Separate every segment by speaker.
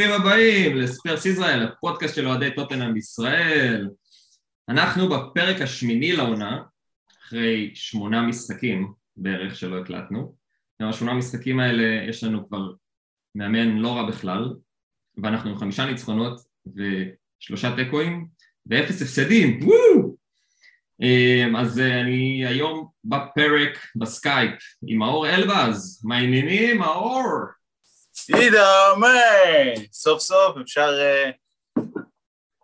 Speaker 1: ברוכים הבאים לספרס ישראל, הפודקאסט של אוהדי טוטנאם בישראל. אנחנו בפרק השמיני לעונה, אחרי שמונה משחקים בערך שלא הקלטנו. השמונה המשחקים האלה יש לנו כבר מאמן לא רע בכלל, ואנחנו עם חמישה ניצחונות ושלושה תיקואים ואפס הפסדים, וואו! אמ, אז אני היום בפרק בסקייפ עם מאור אלבז, מה העניינים מאור?
Speaker 2: עידו, מה? סוף סוף אפשר, אה,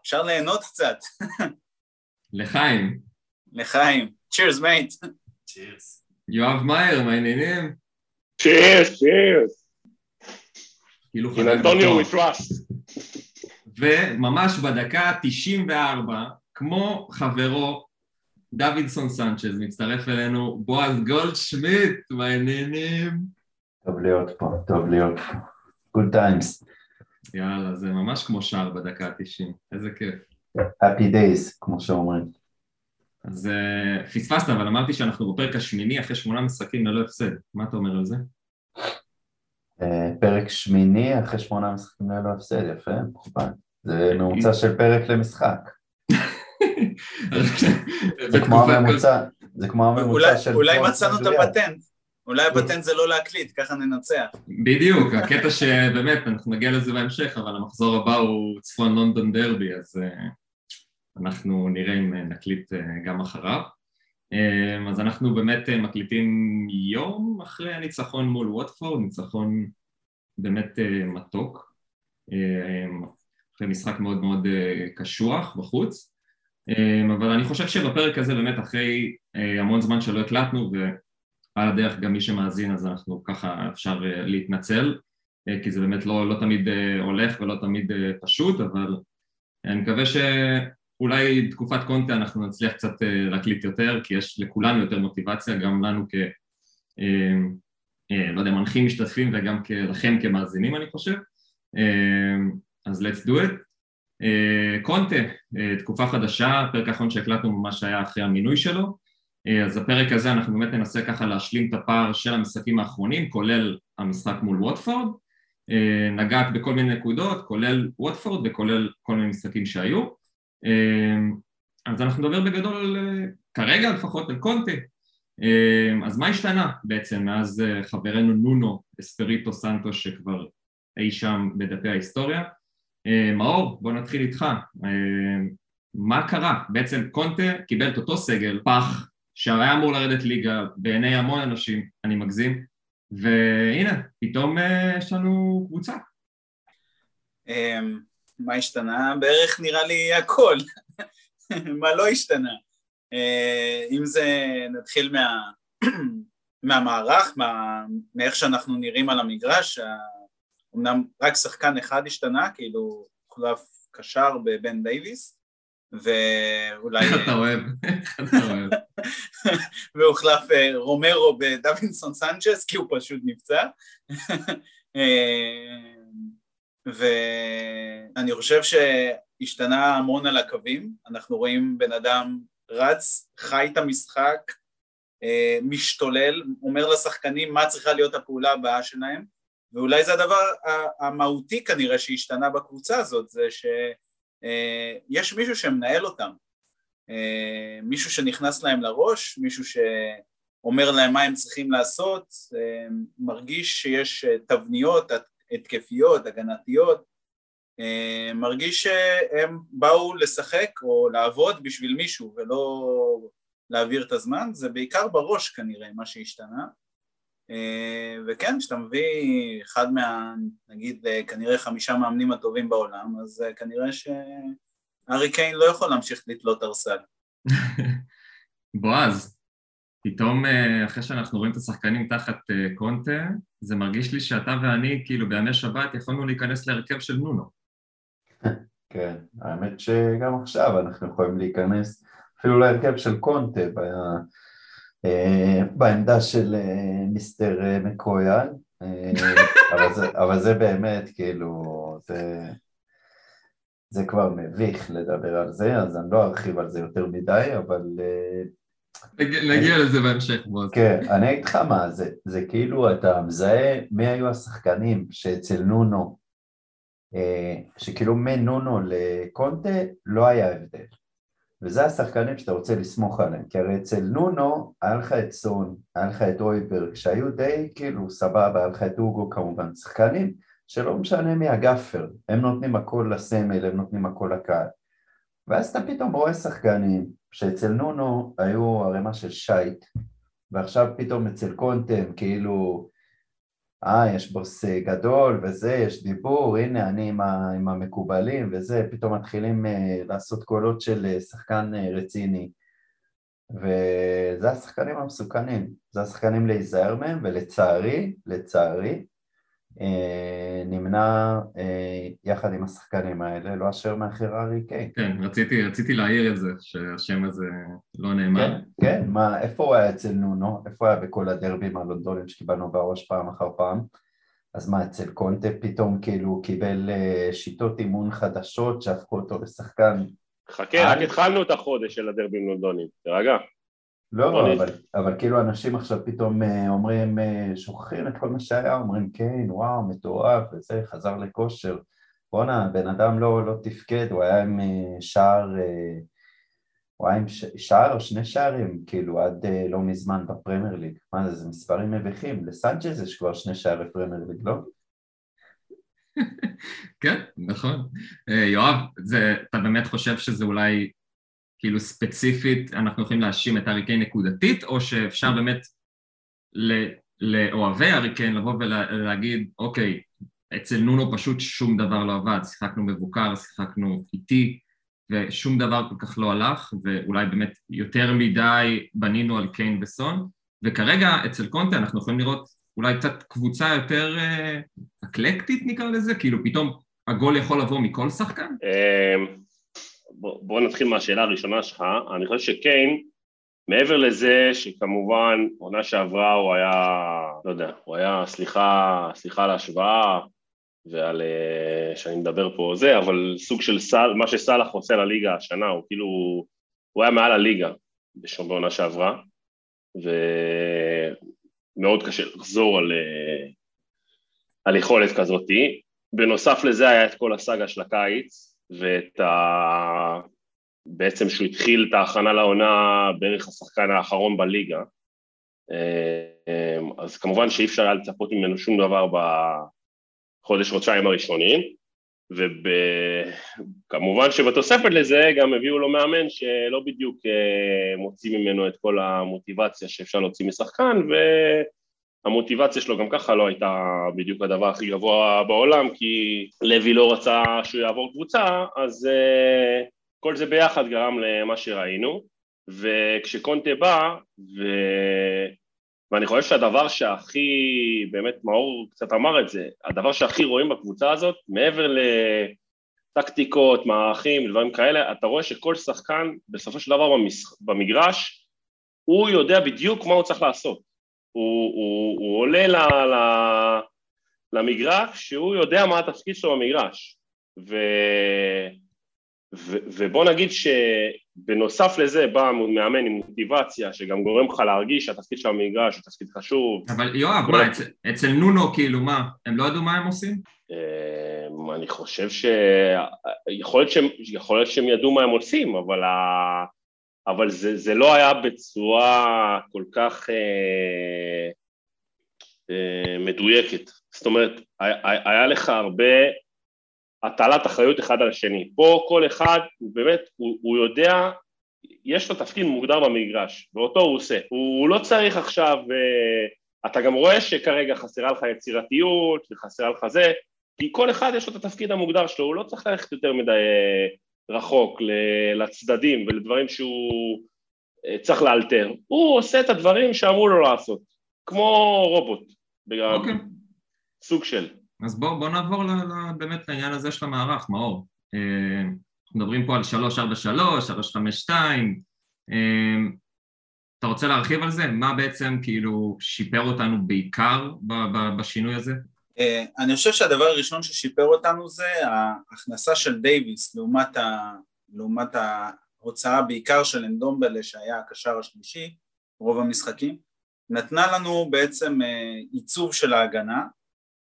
Speaker 2: אפשר ליהנות קצת.
Speaker 1: לחיים.
Speaker 2: לחיים. Cheers mate.
Speaker 3: Cheers.
Speaker 1: יואב מאייר, מה העניינים?
Speaker 3: Cheers, cheers.
Speaker 1: כאילו חבר
Speaker 3: אנטוניו
Speaker 1: בטוח.
Speaker 3: we trust.
Speaker 1: וממש בדקה 94, כמו חברו דווינסון סנצ'ז, מצטרף אלינו בועז גולדשמיט, מה העניינים?
Speaker 4: טוב להיות פה, טוב להיות פה. Good times,
Speaker 1: יאללה, זה ממש כמו שער בדקה ה-90, איזה כיף.
Speaker 4: happy days, כמו שאומרים.
Speaker 1: אז uh, פספסת, אבל אמרתי שאנחנו בפרק השמיני אחרי שמונה משחקים ללא הפסד. מה אתה אומר על זה?
Speaker 4: אה, פרק שמיני אחרי שמונה משחקים ללא הפסד, יפה, מכובד. זה ממוצע של פרק למשחק. זה כמו הממוצע, זה כמו
Speaker 2: אולי,
Speaker 4: הממוצע של...
Speaker 2: אולי מצאנו את. הפטנט. אולי הפטנט זה לא להקליט, ככה ננצח.
Speaker 1: בדיוק, הקטע שבאמת, אנחנו נגיע לזה בהמשך, אבל המחזור הבא הוא צפון לונדון דרבי, אז uh, אנחנו נראה אם uh, נקליט uh, גם אחריו. אז אנחנו באמת מקליטים יום אחרי הניצחון מול ווטפורד, ניצחון באמת מתוק, אחרי משחק מאוד מאוד קשוח בחוץ, אבל אני חושב שבפרק הזה באמת אחרי המון זמן שלא הקלטנו, ו... על הדרך גם מי שמאזין אז אנחנו ככה אפשר אה, להתנצל אה, כי זה באמת לא, לא תמיד אה, הולך ולא תמיד פשוט אבל אני מקווה שאולי תקופת קונטה אנחנו נצליח קצת להקליט יותר כי יש לכולנו יותר מוטיבציה גם לנו כ... לא יודע, מנחים משתתפים וגם לכם כמאזינים אני חושב. אז let's do it. קונטה, תקופה חדשה, הפרק האחרון שהקלטנו ממש היה אחרי המינוי שלו אז הפרק הזה אנחנו באמת ננסה ככה להשלים את הפער של המשחקים האחרונים, כולל המשחק מול ווטפורד, אה, נגעת בכל מיני נקודות, כולל ווטפורד וכולל כל מיני משחקים שהיו. אה, אז אנחנו נדבר בגדול, על, אה, כרגע לפחות, על קונטה. אה, אז מה השתנה בעצם מאז אה, חברנו נונו אספריטו סנטו שכבר אי שם בדפי ההיסטוריה? אה, מאור, בוא נתחיל איתך. אה, מה קרה? בעצם קונטה קיבל את אותו סגל, פח, שהיה אמור לרדת ליגה בעיני המון אנשים, אני מגזים, והנה, פתאום אה, יש לנו קבוצה.
Speaker 2: אמ, מה השתנה? בערך נראה לי הכל. מה לא השתנה? אה, אם זה, נתחיל מה, מהמערך, מה, מאיך שאנחנו נראים על המגרש, אמנם רק שחקן אחד השתנה, כאילו הוחלף קשר בבן דייוויס, ואולי...
Speaker 1: איך אתה אוהב, איך אתה אוהב.
Speaker 2: והוחלף אה, רומרו בדווינסון סנצ'ס, כי הוא פשוט נפצע. אה, ואני חושב שהשתנה המון על הקווים, אנחנו רואים בן אדם רץ, חי את המשחק, אה, משתולל, אומר לשחקנים מה צריכה להיות הפעולה הבאה שלהם, ואולי זה הדבר המהותי כנראה שהשתנה בקבוצה הזאת, זה שיש מישהו שמנהל אותם, מישהו שנכנס להם לראש, מישהו שאומר להם מה הם צריכים לעשות, אה, מרגיש שיש אה, תבניות התקפיות, הגנתיות, אה, מרגיש שהם באו לשחק או לעבוד בשביל מישהו ולא להעביר את הזמן, זה בעיקר בראש כנראה מה שהשתנה. אה, וכן, כשאתה מביא אחד מה, נגיד, אה, כנראה חמישה מאמנים הטובים בעולם, אז אה, כנראה שארי קיין לא יכול להמשיך לתלות ארסל.
Speaker 1: בועז, פתאום אה, אחרי שאנחנו רואים את השחקנים תחת אה, קונטה, זה מרגיש לי שאתה ואני, כאילו בימי שבת, יכולנו להיכנס להרכב של נונו.
Speaker 4: כן, האמת שגם עכשיו אנחנו יכולים להיכנס אפילו להרכב של קונטה ב- אה, בעמדה של מיסטר מקויאן, אבל אבל זה באמת כאילו, זה... זה כבר מביך לדבר על זה, אז אני לא ארחיב על זה יותר מדי, אבל אה,
Speaker 1: נגיע נגיע לזה בהמשך, בועז.
Speaker 4: כן, אני אגיד לך מה, זה, זה כאילו אתה מזהה מי היו השחקנים שאצל נונו שכאילו מנונו לקונטה לא היה הבדל. וזה השחקנים שאתה רוצה לסמוך עליהם, כי הרי אצל נונו היה לך את סון, היה לך את אויברג, שהיו די כאילו סבבה, היה לך את אוגו כמובן, שחקנים שלא משנה מי הגאפר, הם נותנים הכל לסמל, הם נותנים הכל לקהל. ואז אתה פתאום רואה שחקנים שאצל נונו היו ערימה של שייט, ועכשיו פתאום אצל קונטם כאילו אה, יש בוס גדול וזה, יש דיבור, הנה אני עם, ה, עם המקובלים וזה, פתאום מתחילים uh, לעשות קולות של uh, שחקן uh, רציני. וזה השחקנים המסוכנים, זה השחקנים להיזהר מהם ולצערי, לצערי, נמנע אה, יחד עם השחקנים האלה, לא אשר מאחר הארי קיין.
Speaker 1: כן, רציתי, רציתי להעיר את זה, שהשם הזה לא נאמר.
Speaker 4: כן, כן, מה, איפה הוא היה אצל נונו? איפה הוא היה בכל הדרבים הלונדונים שקיבלנו בראש פעם אחר פעם? אז מה, אצל קונטה פתאום כאילו הוא קיבל אה, שיטות אימון חדשות שהפכו אותו לשחקן?
Speaker 3: חכה, רק התחלנו את החודש של הדרבים לונדונים, תרגע.
Speaker 4: לא, אבל, אבל כאילו אנשים עכשיו פתאום אה, אומרים, אה, שוכחים את כל מה שהיה, אומרים כן, וואו, מטורף, וזה, חזר לכושר. בואנה, בן אדם לא, לא תפקד, הוא היה עם אה, שער, הוא היה עם שער או שני שערים, כאילו, עד לא מזמן בפרמייר ליג. מה זה, זה מספרים מביכים. לסנצ'ז יש כבר שני שערי פרמייר ליג, לא?
Speaker 1: כן, נכון. יואב, זה, אתה באמת חושב שזה אולי כאילו ספציפית אנחנו יכולים להאשים את הארי נקודתית, או שאפשר באמת לאוהבי הארי לבוא ולהגיד, אוקיי, אצל נונו פשוט שום דבר לא עבד, שיחקנו מבוקר, שיחקנו איטי, ושום דבר כל כך לא הלך, ואולי באמת יותר מדי בנינו על קיין וסון, וכרגע אצל קונטה אנחנו יכולים לראות אולי קצת קבוצה יותר אה, אקלקטית נקרא לזה, כאילו פתאום הגול יכול לבוא מכל שחקן?
Speaker 3: בוא, בוא נתחיל מהשאלה הראשונה שלך, אני חושב שקיין, מעבר לזה שכמובן עונה שעברה הוא היה, לא יודע, הוא היה, סליחה, סליחה על ההשוואה ועל uh, שאני מדבר פה זה, אבל סוג של סל, מה שסאלח עושה לליגה השנה, הוא כאילו, הוא היה מעל הליגה בשום בעונה שעברה, ומאוד קשה לחזור על, uh, על יכולת כזאתי. בנוסף לזה היה את כל הסאגה של הקיץ, ואת ה... בעצם שהוא התחיל את ההכנה לעונה בערך השחקן האחרון בליגה, אמ, אז כמובן שאי אפשר היה לצפות ממנו שום דבר בחודש-חודשיים הראשונים, וכמובן שבתוספת לזה גם הביאו לו מאמן שלא בדיוק אה, מוציא ממנו את כל המוטיבציה שאפשר להוציא משחקן, ו... המוטיבציה שלו גם ככה לא הייתה בדיוק הדבר הכי גבוה בעולם, כי לוי לא רצה שהוא יעבור קבוצה, אז uh, כל זה ביחד גרם למה שראינו, וכשקונטה בא, ו... ואני חושב שהדבר שהכי, באמת מאור קצת אמר את זה, הדבר שהכי רואים בקבוצה הזאת, מעבר לטקטיקות, מערכים, דברים כאלה, אתה רואה שכל שחקן בסופו של דבר במגרש, הוא יודע בדיוק מה הוא צריך לעשות. הוא, הוא, הוא עולה ל, ל, למגרש שהוא יודע מה התפקיד שלו במגרש. ו, ו, ובוא נגיד שבנוסף לזה בא מאמן עם מוטיבציה שגם גורם לך להרגיש שהתפקיד של המגרש הוא תפקיד חשוב.
Speaker 1: אבל יואב, מה, אצל, אצל נונו כאילו מה, הם לא ידעו מה הם עושים?
Speaker 3: אמ, אני חושב ש... יכול להיות שהם, יכול להיות שהם ידעו מה הם עושים, אבל ה... אבל זה, זה לא היה בצורה כל כך אה, אה, מדויקת. זאת אומרת, היה, לך הרבה הטלת אחריות אחד על השני. פה כל אחד, הוא באמת, הוא, הוא יודע, יש לו תפקיד מוגדר במגרש, ואותו הוא עושה. הוא, הוא לא צריך עכשיו, אה, אתה גם רואה שכרגע חסרה לך יצירתיות, וחסרה לך זה, כי כל אחד יש לו את התפקיד המוגדר שלו, הוא לא צריך ללכת יותר מדי... אה, רחוק לצדדים ולדברים שהוא אה, צריך לאלתר, הוא עושה את הדברים שאמרו לו לעשות, כמו רובוט, בגלל okay. אוקיי. סוג של.
Speaker 1: אז בואו בוא נעבור ל, ל, באמת לעניין הזה של המערך, מאור. אה, אנחנו מדברים פה על 343, 352, אה, אתה רוצה להרחיב על זה? מה בעצם כאילו שיפר אותנו בעיקר בשינוי הזה?
Speaker 2: אה, אני חושב שהדבר הראשון ששיפר אותנו זה ההכנסה של דייוויס לעומת, ה, לעומת ההוצאה בעיקר של אנדומבלה שהיה הקשר השלישי רוב המשחקים נתנה לנו בעצם אה, עיצוב של ההגנה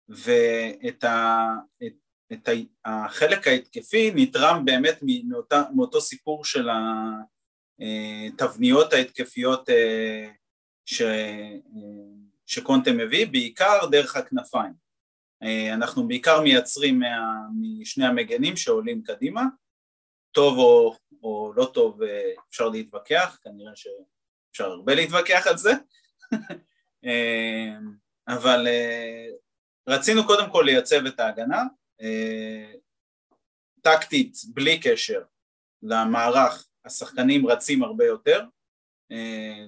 Speaker 2: ואת ה, את, את החלק ההתקפי נתרם באמת מאותה, מאותו סיפור של התבניות ההתקפיות ש, שקונטה מביא, בעיקר דרך הכנפיים. אנחנו בעיקר מייצרים מה, משני המגנים שעולים קדימה, טוב או, או לא טוב אפשר להתווכח, כנראה שאפשר הרבה להתווכח על זה, אבל רצינו קודם כל לייצב את ההגנה, אה, טקטית בלי קשר למערך, השחקנים רצים הרבה יותר, אה,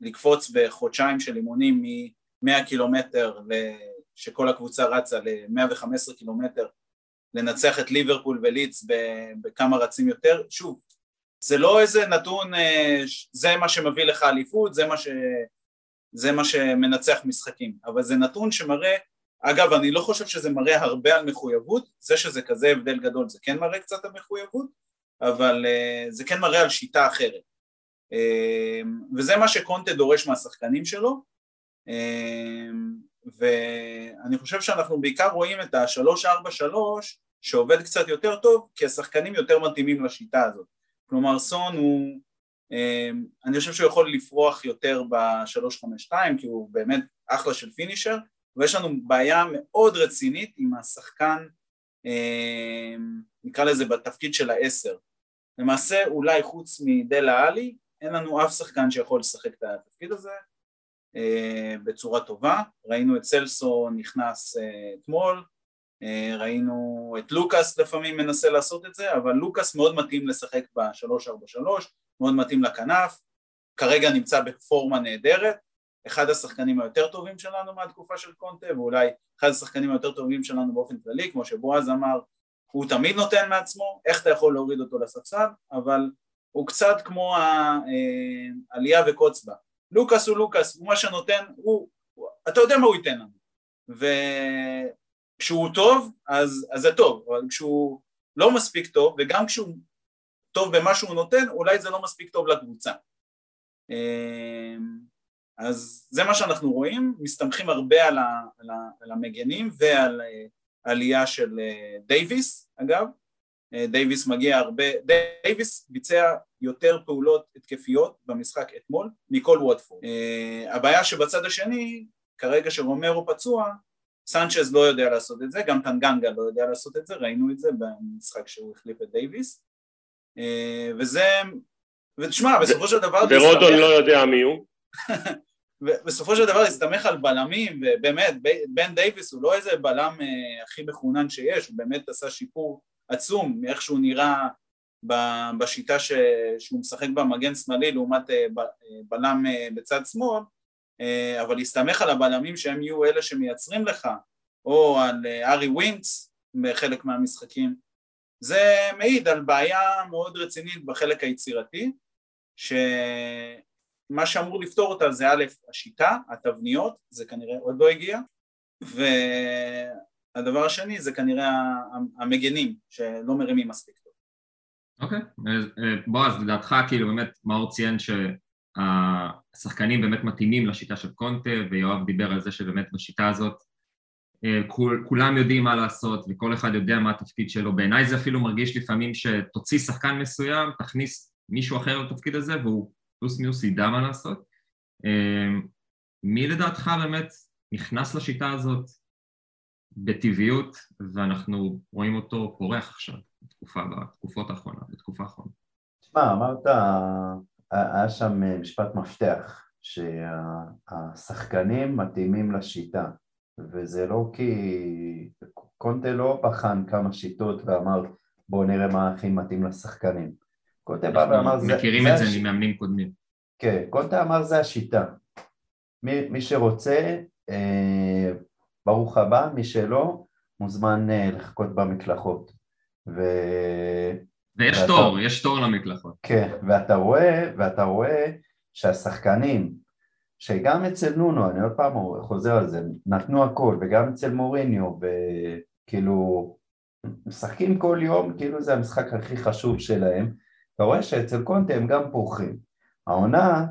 Speaker 2: לקפוץ בחודשיים של אימונים מ-100 קילומטר שכל הקבוצה רצה ל-115 קילומטר לנצח את ליברפול ולידס בכמה רצים יותר, שוב, זה לא איזה נתון, אה, זה מה שמביא לך אליפות, זה זה מה שמנצח משחקים, אבל זה נתון שמראה אגב, אני לא חושב שזה מראה הרבה על מחויבות, זה שזה כזה הבדל גדול זה כן מראה קצת על מחויבות, אבל uh, זה כן מראה על שיטה אחרת. Uh, וזה מה שקונטה דורש מהשחקנים שלו, ואני חושב שאנחנו בעיקר רואים את ה-3-4-3 שעובד קצת יותר טוב, כי השחקנים יותר מתאימים לשיטה הזאת. כלומר, סון הוא, אני חושב שהוא יכול לפרוח יותר ב-3-5-2, כי הוא באמת אחלה של פינישר, ויש לנו בעיה מאוד רצינית עם השחקן, אה, נקרא לזה בתפקיד של העשר. למעשה אולי חוץ מדלה עלי, אין לנו אף שחקן שיכול לשחק את התפקיד הזה בצורה טובה. ראינו את סלסו נכנס אה, אתמול, ראינו את לוקאס לפעמים מנסה לעשות את זה, אבל לוקאס מאוד מתאים לשחק ב-343, מאוד מתאים לכנף, כרגע נמצא בפורמה נהדרת, אחד השחקנים היותר טובים שלנו מהתקופה של קונטה ואולי אחד השחקנים היותר טובים שלנו באופן כללי. כמו שבועז אמר הוא תמיד נותן מעצמו, איך אתה יכול להוריד אותו לספסל? אבל הוא קצת כמו העלייה אה, וקוץ בה לוקאס הוא לוקאס, הוא מה שנותן, הוא, אתה יודע מה הוא ייתן לנו. וכשהוא טוב אז, אז זה טוב, אבל כשהוא לא מספיק טוב וגם כשהוא טוב במה שהוא נותן אולי זה לא מספיק טוב לקבוצה. אה, אז זה מה שאנחנו רואים, מסתמכים הרבה על, ה, על, ה, על המגנים ועל uh, עלייה של uh, דייוויס אגב, דייוויס מגיע הרבה, דייוויס ביצע יותר פעולות התקפיות במשחק אתמול מכל וודפורד. אה, הבעיה שבצד השני, כרגע שרומרו פצוע, סנצ'ז לא יודע לעשות את זה, גם טנגנגה לא יודע לעשות את זה, ראינו את זה במשחק שהוא החליף את דייוויס, אה, וזה, ותשמע, בסופו של דבר...
Speaker 3: ורודון לא יודע מי הוא.
Speaker 2: ובסופו של דבר הסתמך על בלמים, ובאמת, בן דייוויס הוא לא איזה בלם אה, הכי מחונן שיש, הוא באמת עשה שיפור עצום מאיך שהוא נראה בשיטה ש... שהוא משחק במגן שמאלי לעומת אה. אה, בלם בצד שמאל, אבל להסתמך על הבלמים שהם יהיו אלה שמייצרים לך, או על ארי ווינקס בחלק מהמשחקים, זה מעיד על בעיה מאוד רצינית בחלק היצירתי, ש... מה שאמור לפתור אותה זה א', השיטה, התבניות, זה כנראה עוד לא הגיע, והדבר השני זה כנראה המגנים שלא מרימים מספיק טוב.
Speaker 1: אוקיי, okay. אה, בועז, לדעתך כאילו באמת מאור ציין שהשחקנים באמת מתאימים לשיטה של קונטה ויואב דיבר על זה שבאמת בשיטה הזאת אה, כול, כולם יודעים מה לעשות וכל אחד יודע מה התפקיד שלו. בעיניי זה אפילו מרגיש לפעמים שתוציא שחקן מסוים, תכניס מישהו אחר לתפקיד הזה והוא פלוס מינוס ידע מה לעשות. אמ, מי לדעתך באמת נכנס לשיטה הזאת בטבעיות ואנחנו רואים אותו פורח עכשיו בתקופה, בתקופות האחרונות, בתקופה האחרונה?
Speaker 4: תשמע, אמרת, היה שם משפט מפתח, שהשחקנים מתאימים לשיטה, וזה לא כי קונטה לא בחן כמה שיטות ואמר בואו נראה מה הכי מתאים לשחקנים.
Speaker 1: קונטה בא ואמר זה... מכירים את זה ממאמנים קודמים.
Speaker 4: כן, קונטה אמר זה השיטה. מי, מי שרוצה, אה, ברוך הבא, מי שלא, מוזמן אה, לחכות במקלחות. ו...
Speaker 1: ויש ואתה... תור, יש תור למקלחות.
Speaker 4: כן, ואתה רואה, ואתה רואה שהשחקנים, שגם אצל נונו, אני עוד פעם חוזר על זה, נתנו הכל, וגם אצל מוריניו, וכאילו, משחקים כל יום, כאילו זה המשחק הכי חשוב שלהם, אתה רואה שאצל קונטה הם גם פורחים. העונה,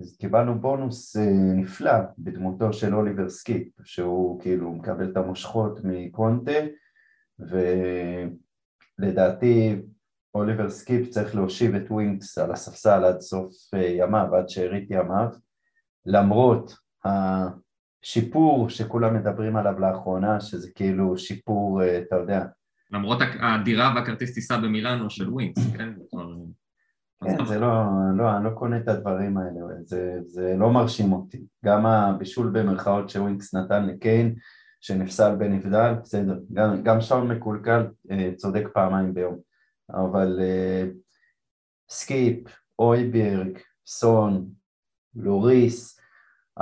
Speaker 4: אז קיבלנו בונוס אה, נפלא בדמותו של אוליבר סקיפ, שהוא כאילו מקבל את המושכות מקונטה, ולדעתי אוליבר סקיפ צריך להושיב את ווינקס על הספסל עד סוף אה, ימיו, עד שארית ימיו, למרות השיפור שכולם מדברים עליו לאחרונה, שזה כאילו שיפור, אה, אתה יודע.
Speaker 1: למרות הדירה והכרטיס טיסה במילאנו של ווינקס, כן?
Speaker 4: כן, זה לא, לא, אני לא קונה את הדברים האלה, זה, זה לא מרשים אותי. גם הבישול במרכאות שווינקס נתן לקיין, שנפסל בנבדל, בסדר, גם, גם שעון מקולקל אה, צודק פעמיים ביום, אבל אה, סקיפ, הויברג, סון, לוריס,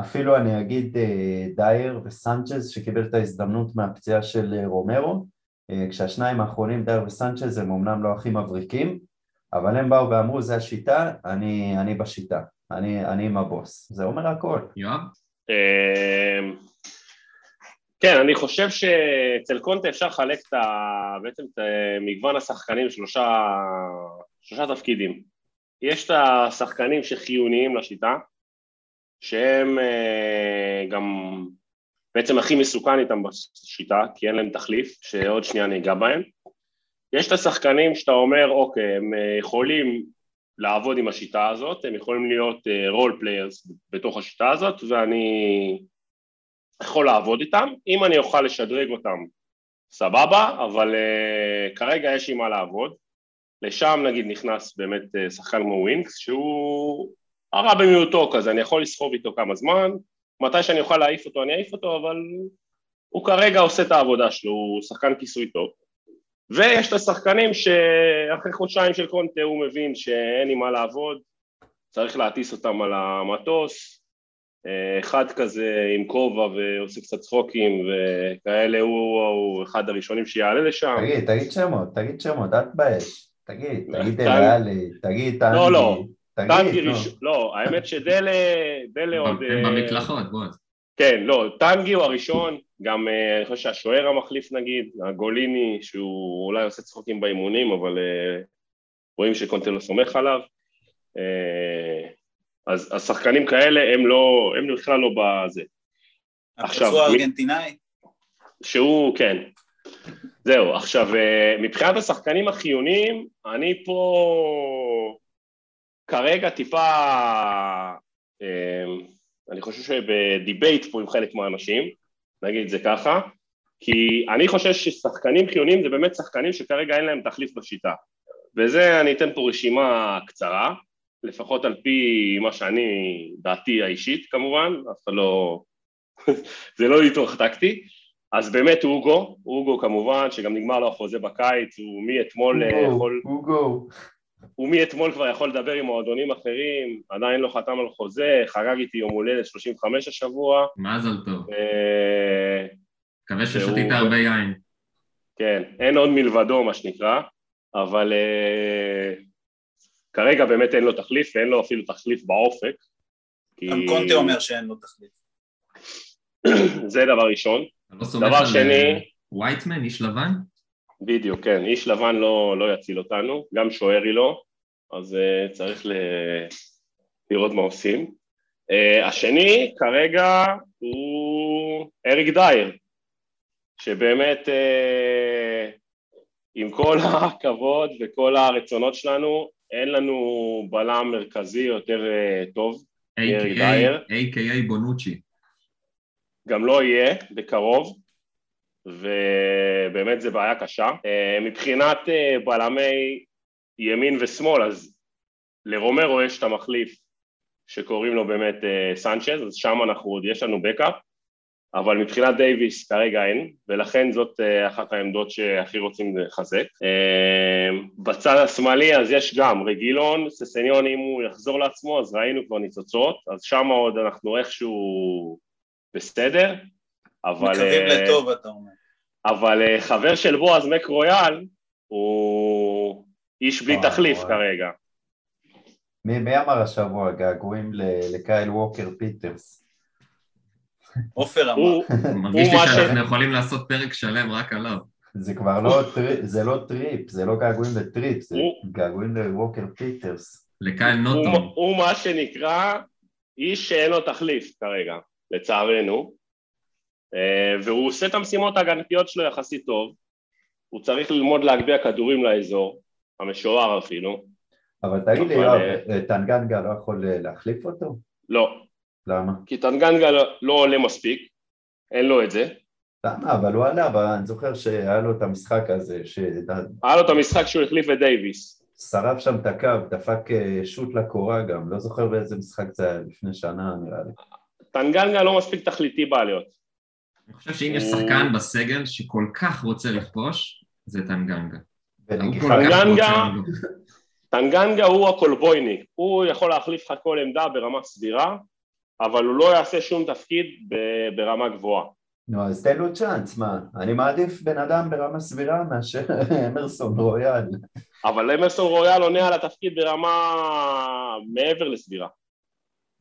Speaker 4: אפילו אני אגיד אה, דייר וסנצ'ז שקיבל את ההזדמנות מהפציעה של רומרו, כשהשניים האחרונים, דייר וסנצ'ז, הם אמנם לא הכי מבריקים, אבל הם באו ואמרו זה השיטה, אני, אני בשיטה, אני, אני עם הבוס, זה אומר הכל.
Speaker 1: יואב?
Speaker 3: כן, אני חושב שאצל קונטה אפשר לחלק את ה... בעצם את מגוון השחקנים לשלושה שלושה תפקידים. יש את השחקנים שחיוניים לשיטה, שהם אה, גם בעצם הכי מסוכן איתם בשיטה, כי אין להם תחליף, שעוד שנייה אני אגע בהם. יש את השחקנים שאתה אומר, אוקיי, הם אה, יכולים לעבוד עם השיטה הזאת, הם יכולים להיות role אה, players בתוך השיטה הזאת, ואני יכול לעבוד איתם, אם אני אוכל לשדרג אותם סבבה, אבל אה, כרגע יש לי מה לעבוד. לשם נגיד נכנס באמת אה, שחקן כמו ווינקס שהוא הרע במיעוטו כזה, אני יכול לסחוב איתו כמה זמן, מתי שאני אוכל להעיף אותו אני אעיף אותו, אבל הוא כרגע עושה את העבודה שלו, הוא שחקן כיסוי טוב. ויש את השחקנים שאחרי חודשיים של קונטה הוא מבין שאין לי מה לעבוד, צריך להטיס אותם על המטוס, אחד כזה עם כובע ועושה קצת צחוקים וכאלה, הוא, הוא אחד הראשונים שיעלה לשם.
Speaker 4: תגיד, תגיד שמות, תגיד שמות, אל תבייש. תגיד, תגיד אליאלי, תגיד טנגי.
Speaker 3: לא, לא, טנגי ראשון, לא, האמת שדלה, דלה עוד...
Speaker 1: הם במקלחות, בוא.
Speaker 3: כן, לא, טנגי הוא הראשון, גם אה, אני חושב שהשוער המחליף נגיד, הגוליני, שהוא אולי עושה צחוקים באימונים, אבל אה, רואים שקונטה לא סומך עליו. אה, אז השחקנים כאלה הם לא, הם בכלל לא בזה.
Speaker 2: הפצוע הארגנטינאי?
Speaker 3: שהוא, כן. זהו, עכשיו מבחינת השחקנים החיוניים, אני פה כרגע טיפה, אני חושב שבדיבייט פה עם חלק מהאנשים, נגיד את זה ככה, כי אני חושב ששחקנים חיוניים זה באמת שחקנים שכרגע אין להם תחליף בשיטה. וזה, אני אתן פה רשימה קצרה, לפחות על פי מה שאני, דעתי האישית כמובן, אף אחד לא... זה לא ניתוח טקטי, אז באמת אוגו, אוגו כמובן, שגם נגמר לו החוזה בקיץ, הוא מאתמול
Speaker 4: יכול... אוגו.
Speaker 3: הוא מאתמול כבר יכול לדבר עם מועדונים אחרים, עדיין לא חתם על חוזה, חגג איתי יום הולדת 35 השבוע.
Speaker 1: מזל טוב. מקווה ששתית הרבה יין.
Speaker 3: כן, אין עוד מלבדו מה שנקרא, אבל uh, כרגע באמת אין לו תחליף, ואין לו אפילו תחליף באופק.
Speaker 2: גם קונטה אומר שאין לו תחליף.
Speaker 3: זה דבר ראשון.
Speaker 1: לא דבר שני... וייטמן, איש לבן?
Speaker 3: בדיוק, כן, איש לבן לא, לא יציל אותנו, גם שוערי לא, אז uh, צריך ל... לראות מה עושים. Uh, השני כרגע הוא אריק דייר, שבאמת uh, עם כל הכבוד וכל הרצונות שלנו, אין לנו בלם מרכזי יותר uh, טוב מאריק דייר.
Speaker 1: A.K.A. בונוצ'י.
Speaker 3: גם לא יהיה בקרוב. ובאמת זו בעיה קשה. אה, מבחינת אה, בלמי ימין ושמאל, אז לרומרו יש את המחליף שקוראים לו באמת אה, סנצ'ז, אז שם אנחנו עוד, יש לנו בקאפ, אבל מבחינת דייוויס כרגע אין, ולכן זאת אחת העמדות שהכי רוצים לחזק. בצד השמאלי אז יש גם רגילון, ססניון אם הוא יחזור לעצמו, אז ראינו כבר ניצוצות, אז שם עוד אנחנו איכשהו בסדר, אבל...
Speaker 2: מקווים לטוב אתה אומר.
Speaker 3: אבל אה, חבר של בועז מק רויאל הוא איש בלי תחליף כרגע.
Speaker 4: מי אמר השבוע געגועים לקייל ווקר פיטרס?
Speaker 2: עופר אמר.
Speaker 1: מרגיש לי שאנחנו יכולים לעשות פרק שלם רק עליו.
Speaker 4: זה כבר לא, זה לא טריפ, זה לא געגועים לטריפ, זה געגועים לווקר פיטרס.
Speaker 1: לקייל נוטון.
Speaker 3: הוא מה שנקרא איש שאין לו תחליף כרגע, לצערנו. אה, והוא עושה את המשימות ההגנתיות שלו יחסית טוב, הוא צריך ללמוד להגביה כדורים לאזור, המשוער אפילו.
Speaker 4: אבל תגיד לי, יואב,
Speaker 3: אה,
Speaker 4: אה, טנגנגה לא יכול להחליף אותו?
Speaker 3: לא,
Speaker 4: למה?
Speaker 3: כי טנגנגה לא, לא עולה מספיק, אין לו את זה.
Speaker 4: למה? אבל הוא עלה, אבל אני זוכר שהיה לו את המשחק הזה, ששרף
Speaker 3: היה לו את המשחק שהוא החליף את דייוויס.
Speaker 4: שם את הקו, דפק שוט לקורה גם, לא זוכר באיזה משחק זה היה, לפני שנה נראה לי.
Speaker 3: טנגנגה לא מספיק תכליתי בעליות.
Speaker 1: אני חושב שאם יש שחקן בסגל שכל כך רוצה לכבוש, זה טנגנגה.
Speaker 3: טנגנגה- הוא הקולבויניק, הוא יכול להחליף לך כל עמדה ברמה סבירה, אבל הוא לא יעשה שום תפקיד ברמה גבוהה.
Speaker 4: נו, אז תן לו צ'אנס, מה? אני מעדיף בן אדם ברמה סבירה מאשר אמרסון רויאל.
Speaker 3: אבל אמרסון רויאל עונה על התפקיד ברמה מעבר לסבירה.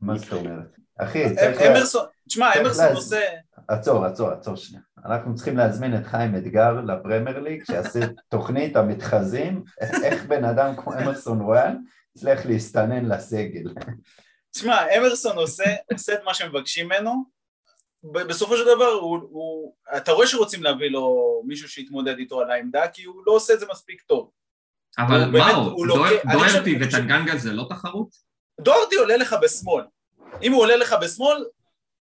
Speaker 4: מה זאת אומרת? אחי, צריך... לה-
Speaker 2: אמ- אמרסון, תשמע,
Speaker 4: צריך
Speaker 2: אמרסון עושה...
Speaker 4: עצור, עצור, עצור שנייה. אנחנו צריכים להזמין את חיים אתגר לפרמייר ליג, שיעשה תוכנית המתחזים, איך בן אדם כמו אמרסון רויאל יצליח להסתנן לסגל.
Speaker 2: תשמע, אמרסון עושה, עושה את מה שמבקשים ממנו, ב- בסופו של דבר הוא, הוא, אתה רואה שרוצים להביא לו מישהו שיתמודד איתו על העמדה, כי הוא לא עושה את זה מספיק טוב.
Speaker 1: אבל מה הוא? דוארטי וטנגנגה זה לא תחרות?
Speaker 2: דוארטי עולה לך בשמאל. אם הוא עולה לך בשמאל,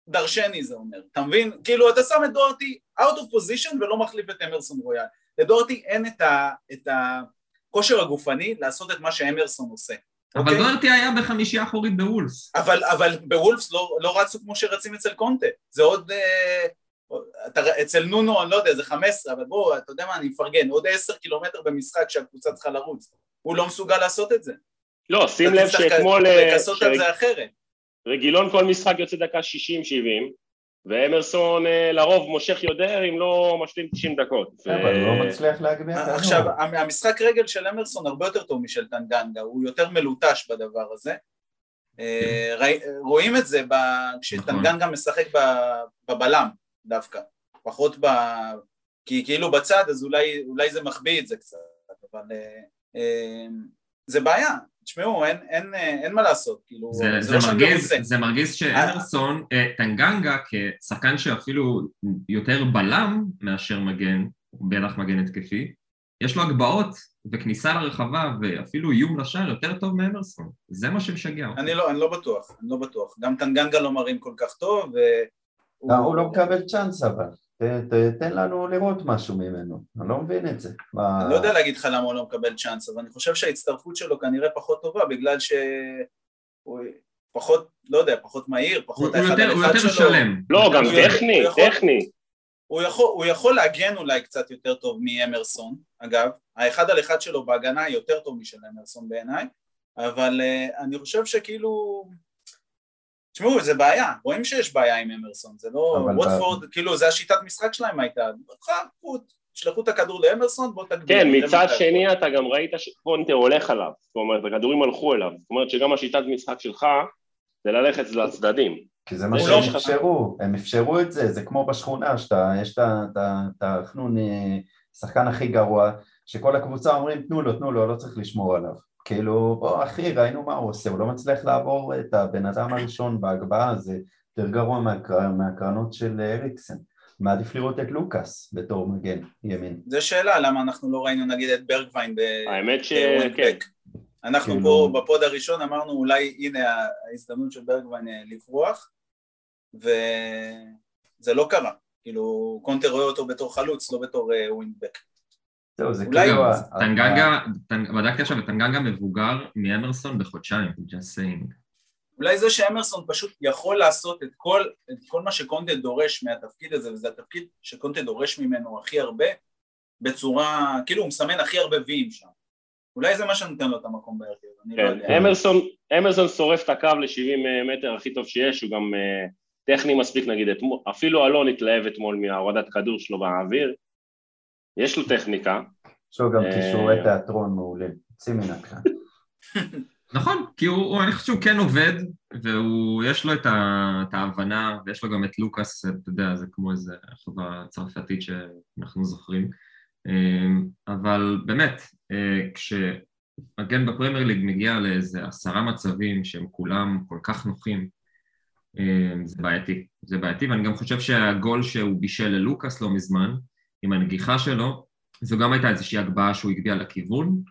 Speaker 2: דרשני זה אומר, אתה מבין? כאילו אתה שם את דוארטי out of position ולא מחליף את אמרסון רויאל. לדוארטי אין את, ה, את הכושר הגופני לעשות את מה שאמרסון עושה.
Speaker 1: אבל
Speaker 2: אוקיי?
Speaker 1: דוארטי היה בחמישייה אחורית בוולס.
Speaker 2: אבל, אבל בוולפס לא, לא רצו כמו שרצים אצל קונטה, זה עוד, אה, אתה, אצל נונו אני לא יודע, זה 15, אבל בואו, אתה יודע מה, אני מפרגן, עוד 10 קילומטר במשחק שהקבוצה צריכה לרוץ, הוא לא מסוגל לעשות את זה.
Speaker 3: לא, שים
Speaker 2: אתה
Speaker 3: לב שאתמול... אה,
Speaker 2: לכסות על זה אחרת.
Speaker 3: רגילון כל משחק יוצא דקה 60-70, ואמרסון אה, לרוב מושך יותר אם לא משלים 90 דקות. ו-
Speaker 4: אבל הוא לא מצליח להגביה את
Speaker 2: עכשיו. המשחק רגל של אמרסון הרבה יותר טוב משל טנגנגה, הוא יותר מלוטש בדבר הזה. אה, ראי- רואים את זה ב- כשטנגנגה משחק ב- בבלם דווקא, פחות ב... כי כאילו בצד אז אולי, אולי זה מחביא את זה קצת, אבל אה, אה, זה בעיה, תשמעו, אין, אין, אה, אין מה לעשות, כאילו,
Speaker 1: זה,
Speaker 2: זה
Speaker 1: זה,
Speaker 2: לא שאני
Speaker 1: מרגיז. זה מרגיז שאמרסון, אה, טנגנגה כשחקן שאפילו יותר בלם מאשר מגן, בטח מגן התקפי, יש לו הגבהות וכניסה לרחבה ואפילו איום לשער יותר טוב מאמרסון, זה מה שמשגע אותי.
Speaker 2: אני לא, אני לא בטוח, אני לא בטוח, גם טנגנגה לא מראים כל כך טוב, ו...
Speaker 4: לא, הוא לא מקבל צ'אנס אבל. ת- ת- תן לנו לראות משהו ממנו, אני לא מבין את זה. מה-
Speaker 2: אני לא יודע להגיד לך למה הוא לא מקבל צ'אנס, אבל אני חושב שההצטרפות שלו כנראה פחות טובה, בגלל שהוא פחות, לא יודע, פחות מהיר,
Speaker 1: הוא,
Speaker 2: פחות
Speaker 1: הוא
Speaker 2: האחד
Speaker 1: יותר,
Speaker 2: על
Speaker 1: הוא
Speaker 2: אחד
Speaker 1: יותר
Speaker 2: שלו.
Speaker 1: שלם.
Speaker 3: לא, גם
Speaker 2: הוא
Speaker 3: טכני,
Speaker 2: הוא יכול-
Speaker 3: טכני.
Speaker 2: הוא יכול, הוא יכול להגן אולי קצת יותר טוב מאמרסון, אגב, האחד על אחד שלו בהגנה יותר טוב משל אמרסון בעיניי, אבל uh, אני חושב שכאילו, תשמעו, זה בעיה, רואים שיש בעיה עם אמרסון, זה לא, ווטפורד, כאילו, זה השיטת משחק שלהם הייתה, חכו, תשלחו את הכדור לאמרסון, בוא תגביר.
Speaker 3: כן, מצד שני אתה גם ראית שקונטה הולך עליו, זאת אומרת, הכדורים הלכו אליו, זאת אומרת שגם השיטת משחק שלך זה ללכת לצדדים.
Speaker 4: כי זה מה שהם
Speaker 3: לא-
Speaker 4: אפשרו, הם אפשרו את זה, זה כמו בשכונה שאתה, יש את החנון, אה, שחקן הכי גרוע, שכל הקבוצה אומרים תנו לו, תנו לו, לא צריך לשמור עליו. כאילו, בוא אחי, ראינו מה הוא עושה, הוא לא מצליח לעבור את הבן אדם הראשון בהגבהה, זה יותר גרוע מהקר... מהקרנות של אריקסן. מעדיף לראות את לוקאס בתור מגן ימין.
Speaker 2: זה שאלה, למה אנחנו לא ראינו נגיד את ברגווין ב...
Speaker 3: האמת שכן.
Speaker 2: אנחנו
Speaker 4: כאילו-
Speaker 2: פה ב pod הראשון אמרנו אולי הנה ההזדמנות של ברגווין אה, לברוח וזה לא קרה, כאילו קונטה רואה אותו בתור חלוץ, לא בתור אה, wing-back.
Speaker 4: זהו, זה כאילו...
Speaker 1: טנגנגה, טנ- בדקתי עכשיו, טנגנגה מבוגר מאמרסון בחודשיים, just saying.
Speaker 2: אולי זה שאמרסון פשוט יכול לעשות את כל, את כל מה שקונטה דורש מהתפקיד הזה, וזה התפקיד שקונטה דורש ממנו הכי הרבה, בצורה, כאילו הוא מסמן הכי הרבה ויים שם. אולי זה מה שנותן לו את המקום בהרכב, אני לא יודע.
Speaker 3: כן, אמרסון, אמרסון שורף את הקו ל-70 מטר הכי טוב שיש, הוא גם אה, טכני מספיק נגיד, אתמול- אפילו אלון התלהב אתמול מהורדת כדור שלו באוויר, יש לו טכניקה,
Speaker 4: יש לו גם
Speaker 3: אה,
Speaker 4: כישורי תיאטרון מעולים, יוצאים מן הכלל.
Speaker 1: נכון, כי הוא, הוא, אני חושב שהוא כן עובד, ויש לו את, ה, את ההבנה, ויש לו גם את לוקאס, אתה יודע, זה כמו איזה חברה צרפתית שאנחנו זוכרים. אמ, אבל באמת, אה, כשמגן בפרמייר ליג מגיע לאיזה עשרה מצבים שהם כולם כל כך נוחים, זה בעייתי. זה בעייתי, ואני גם חושב שהגול שהוא בישל ללוקאס לא מזמן, עם הנגיחה שלו, זו גם הייתה איזושהי הגבהה שהוא הגביה לכיוון,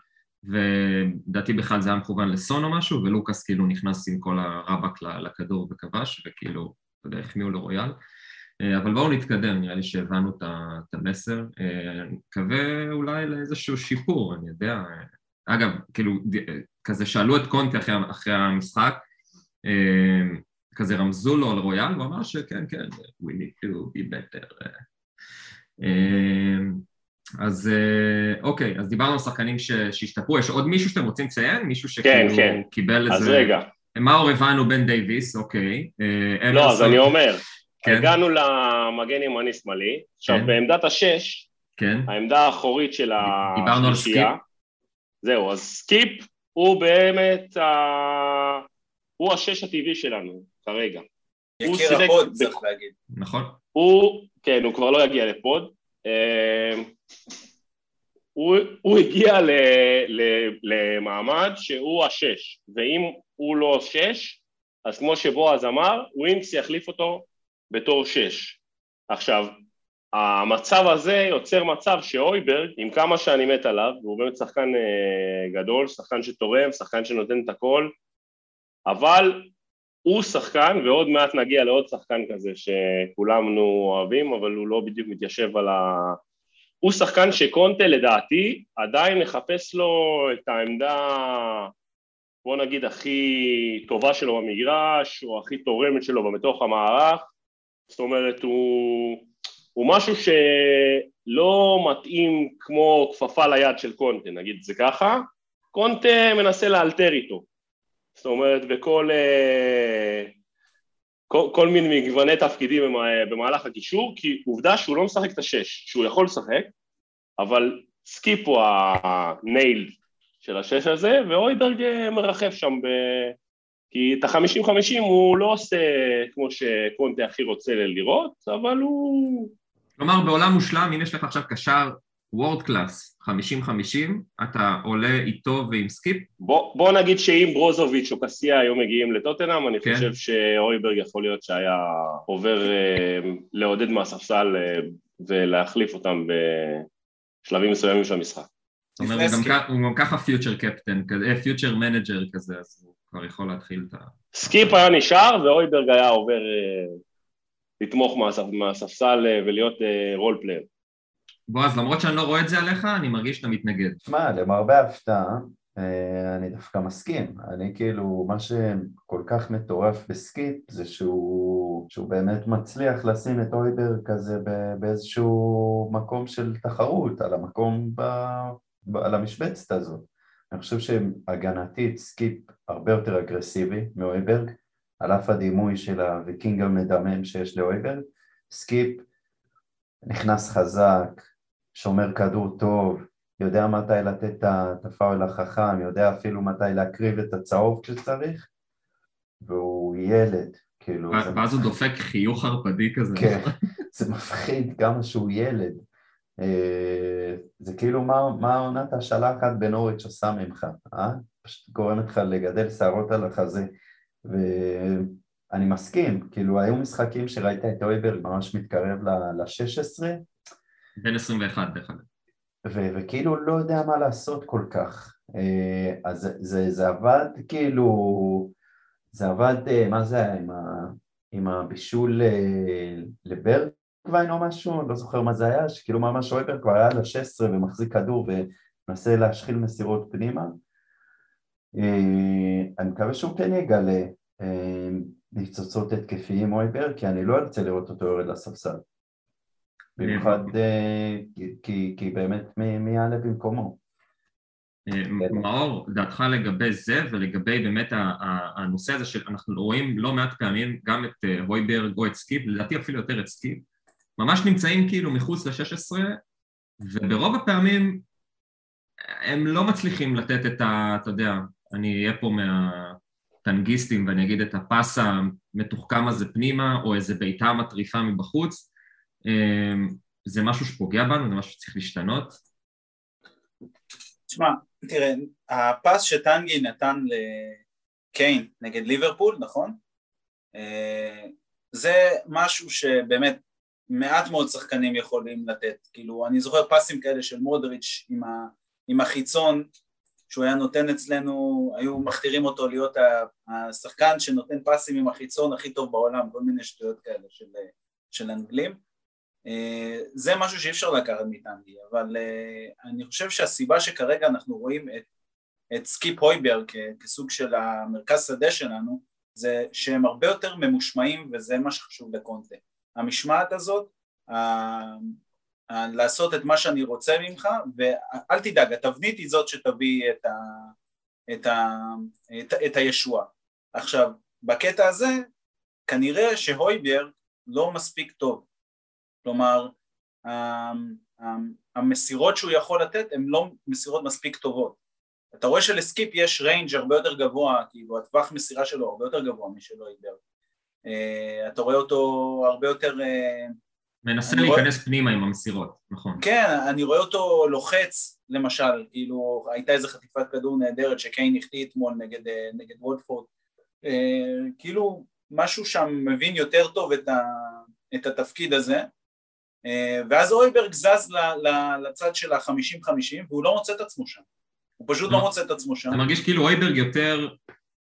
Speaker 1: ולדעתי בכלל זה היה מכוון לסון או משהו, ולוקאס כאילו נכנס עם כל הרבק לכדור וכבש, וכאילו, אתה יודע, החמיאו לרויאל. אה, אבל בואו נתקדם, נראה לי שהבנו את המסר. אה, אני מקווה אולי לאיזשהו שיפור, אני יודע. אגב, כאילו, כזה שאלו את קונטי אחרי, אחרי המשחק, כזה רמזו לו על רויאל, הוא אמר שכן, כן, we need to be better. אז אה, אוקיי, אז דיברנו על שחקנים שהשתפרו, יש עוד מישהו שאתם רוצים לציין? מישהו שכאילו כן, כן. קיבל איזה...
Speaker 3: אז רגע.
Speaker 1: מאור הבנו בן דייוויס, אוקיי.
Speaker 3: אה, לא, אז אני אומר, כן. הגענו למגן ימני שמאלי, עכשיו כן. בעמדת השש, כן. העמדה האחורית של השלישייה, דיברנו על סקיפ. זהו, אז סקיפ הוא באמת, ה... הוא השש הטבעי שלנו כרגע.
Speaker 2: יקיר ה pod, צריך להגיד.
Speaker 1: נכון.
Speaker 3: הוא, כן, הוא כבר לא יגיע ל pod. אה, הוא, הוא הגיע ל, ל, למעמד שהוא השש, ואם הוא לא שש, אז כמו שבועז אמר, ווינקס יחליף אותו בתור שש. עכשיו, המצב הזה יוצר מצב שאויברג, עם כמה שאני מת עליו, והוא באמת שחקן אה, גדול, שחקן שתורם, שחקן שנותן את הכל, אבל הוא שחקן, ועוד מעט נגיע לעוד שחקן כזה שכולנו אוהבים, אבל הוא לא בדיוק מתיישב על ה... הוא שחקן שקונטה לדעתי עדיין מחפש לו את העמדה, בוא נגיד, הכי טובה שלו במגרש, או הכי תורמת שלו בתוך המערך, זאת אומרת, הוא, הוא משהו שלא מתאים כמו כפפה ליד של קונטה, נגיד זה ככה, קונטה מנסה לאלתר איתו, זאת אומרת, בכל אה, כל, כל מיני מגווני תפקידים במהלך הקישור, כי עובדה שהוא לא משחק את השש, שהוא יכול לשחק, אבל סקיפ הוא ה nailed של השש הזה, ואויברג אה, מרחף שם, ב... כי את החמישים חמישים הוא לא עושה כמו שקונטה הכי רוצה לראות, אבל הוא...
Speaker 1: כלומר בעולם מושלם, אם יש לך עכשיו קשר world class, 50-50, אתה עולה איתו ועם סקיפ?
Speaker 3: בוא, בוא נגיד שאם ברוזוביץ' או קסיה היו מגיעים לטוטנאם, אני כן. חושב שאויברג יכול להיות שהיה עובר אה, לעודד מהספסל אה, ולהחליף אותם בשלבים מסוימים של המשחק.
Speaker 1: זאת אומרת, הוא גם ככה future captain, future manager כזה, אז הוא כבר יכול להתחיל את ה...
Speaker 3: סקיפ היה נשאר ואויברג היה עובר אה, לתמוך מהספסל אה, ולהיות role player.
Speaker 1: בועז, למרות שאני לא רואה את זה עליך, אני מרגיש שאתה מתנגד.
Speaker 4: שמע, למרבה ההפתעה, אה, אני דווקא מסכים. אני כאילו, מה שכל כך מטורף בסקיפ זה שהוא, שהוא באמת מצליח לשים את אויברג כזה באיזשהו מקום של תחרות, על המקום, ב, ב, על המשבצת הזאת. אני חושב שהגנתית סקיפ הרבה יותר אגרסיבי מאויברג, על אף הדימוי של הוויקינג המדמם שיש לאויברג. סקיפ נכנס חזק, שומר כדור טוב, יודע מתי לתת את הפאול החכם, יודע אפילו מתי להקריב את הצהוב כשצריך, והוא ילד, כאילו...
Speaker 1: ואז הוא דופק חיוך ערפדי כזה.
Speaker 4: כן, זה מפחיד כמה שהוא ילד. אה, זה כאילו מה עונת השלחת בנוריץ' עושה ממך, אה? פשוט גורמת לך לגדל שערות על החזה. ואני מסכים, כאילו היו משחקים שראית את אויברג ממש מתקרב ל-16,
Speaker 1: בן 21 דרך אגב.
Speaker 4: וכאילו לא יודע מה לעשות כל כך. אה, אז זה, זה, זה עבד כאילו, זה עבד, אה, מה זה היה, עם, ה, עם הבישול אה, לברגווין או משהו, לא זוכר מה זה היה, שכאילו ממש אויבר כבר היה ל-16 ומחזיק כדור ומנסה להשחיל מסירות פנימה. אני מקווה שהוא כן יגלה ניצוצות התקפיים אויבר, כי אני לא ארצה לראות אותו יורד לספסל. במיוחד אה, כי, באמת מי יעלה במקומו.
Speaker 1: אה, מאור, דעתך לגבי זה ולגבי באמת הנושא הזה שאנחנו רואים לא מעט פעמים גם את אה, הויברג או את סקיפ, לדעתי אפילו יותר את סקיפ, ממש נמצאים כאילו מחוץ ל-16 וברוב הפעמים הם לא מצליחים לתת את ה... אתה יודע, אני אהיה פה מהטנגיסטים ואני אגיד את הפס המתוחכם הזה פנימה או איזה בעיטה מטריפה מבחוץ זה משהו שפוגע בנו, זה משהו שצריך להשתנות?
Speaker 2: תשמע, תראה, הפס שטנגי נתן לקיין נגד ליברפול, נכון? אה, זה משהו שבאמת מעט מאוד שחקנים יכולים לתת, כאילו אני זוכר פסים כאלה של מודריץ' עם, ה, עם החיצון שהוא היה נותן אצלנו, היו מכתירים אותו להיות השחקן שנותן פסים עם החיצון הכי טוב בעולם, כל מיני שטויות כאלה של, של אנגלים. אה, זה משהו שאי אפשר לקחת מטנגי, אבל אה, אני חושב שהסיבה שכרגע אנחנו רואים את, את סקיפ הויברג כסוג של המרכז שדה שלנו, זה שהם הרבה יותר ממושמעים וזה מה שחשוב לקונטה. המשמעת הזאת, לעשות את מה שאני רוצה ממך, ואל תדאג, התבנית היא זאת שתביא את, ה, את, ה, את, את הישועה. עכשיו, בקטע הזה, כנראה שהויבר לא מספיק טוב. כלומר, המסירות שהוא יכול לתת הן לא מסירות מספיק טובות. אתה רואה שלסקיפ יש ריינג' הרבה יותר גבוה, כאילו הטווח מסירה שלו הרבה יותר גבוה משל הויבר. אה, אתה רואה אותו הרבה יותר אה,
Speaker 1: מנסה להיכנס רואה... פנימה עם המסירות, נכון.
Speaker 2: כן, אני רואה אותו לוחץ, למשל, כאילו, הייתה איזו חטיפת כדור נהדרת שקיין החטיא אתמול נגד, אה, נגד וולפורד, אה, כאילו, משהו שם מבין יותר טוב את, ה, את התפקיד הזה, ואז אויברג זז לצד של החמישים חמישים, והוא לא מוצא את עצמו שם. הוא פשוט לא מוצא את עצמו שם.
Speaker 1: אתה מרגיש כאילו אויברג יותר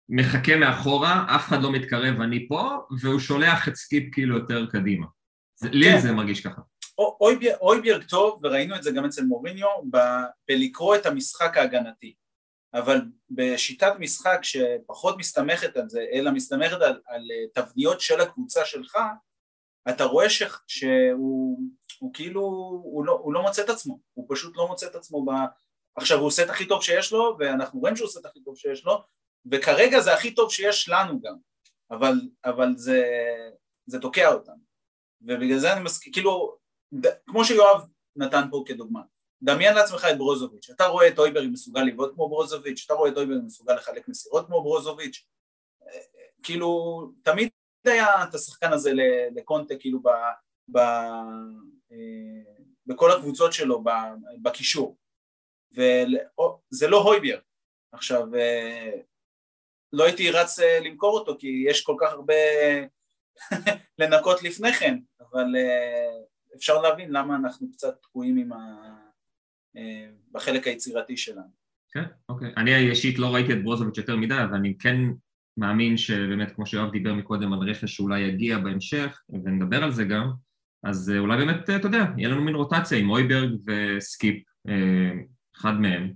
Speaker 1: מחכה מאחורה, אף אחד לא מתקרב, אני פה, והוא שולח את סקיפ כאילו יותר קדימה. לי כן. זה מרגיש ככה.
Speaker 2: אויביארג טוב, וראינו את זה גם אצל מוריניו, בלקרוא את המשחק ההגנתי. אבל בשיטת משחק שפחות מסתמכת על זה, אלא מסתמכת על, על תבניות של הקבוצה שלך, אתה רואה ש, שהוא הוא כאילו, הוא לא, הוא לא מוצא את עצמו, הוא פשוט לא מוצא את עצמו ב... עכשיו הוא עושה את הכי טוב שיש לו, ואנחנו רואים שהוא עושה את הכי טוב שיש לו, וכרגע זה הכי טוב שיש לנו גם, אבל, אבל זה, זה תוקע אותנו. ובגלל זה אני מסכים, כאילו, ד, כמו שיואב נתן פה כדוגמה, דמיין לעצמך את ברוזוביץ', אתה רואה את אויברג מסוגל לבעוט כמו ברוזוביץ', אתה רואה את אויברג מסוגל לחלק מסירות כמו ברוזוביץ', כאילו, תמיד היה את השחקן הזה לקונטה, כאילו, ב, ב, אה, בכל הקבוצות שלו, בקישור, וזה לא הויבר, עכשיו, אה, לא הייתי רץ אה, למכור אותו כי יש כל כך הרבה לנקות לפני כן, אבל אפשר להבין למה אנחנו קצת תקועים עם ה... בחלק היצירתי שלנו.
Speaker 1: כן, אוקיי. אני אישית לא ראיתי את ברוזוביץ' יותר מדי, אבל אני כן מאמין שבאמת, כמו שיואב דיבר מקודם על רכש שאולי יגיע בהמשך, ונדבר על זה גם, אז uh, אולי באמת, אתה יודע, יהיה לנו מין רוטציה עם אויברג וסקיפ, uh, אחד מהם,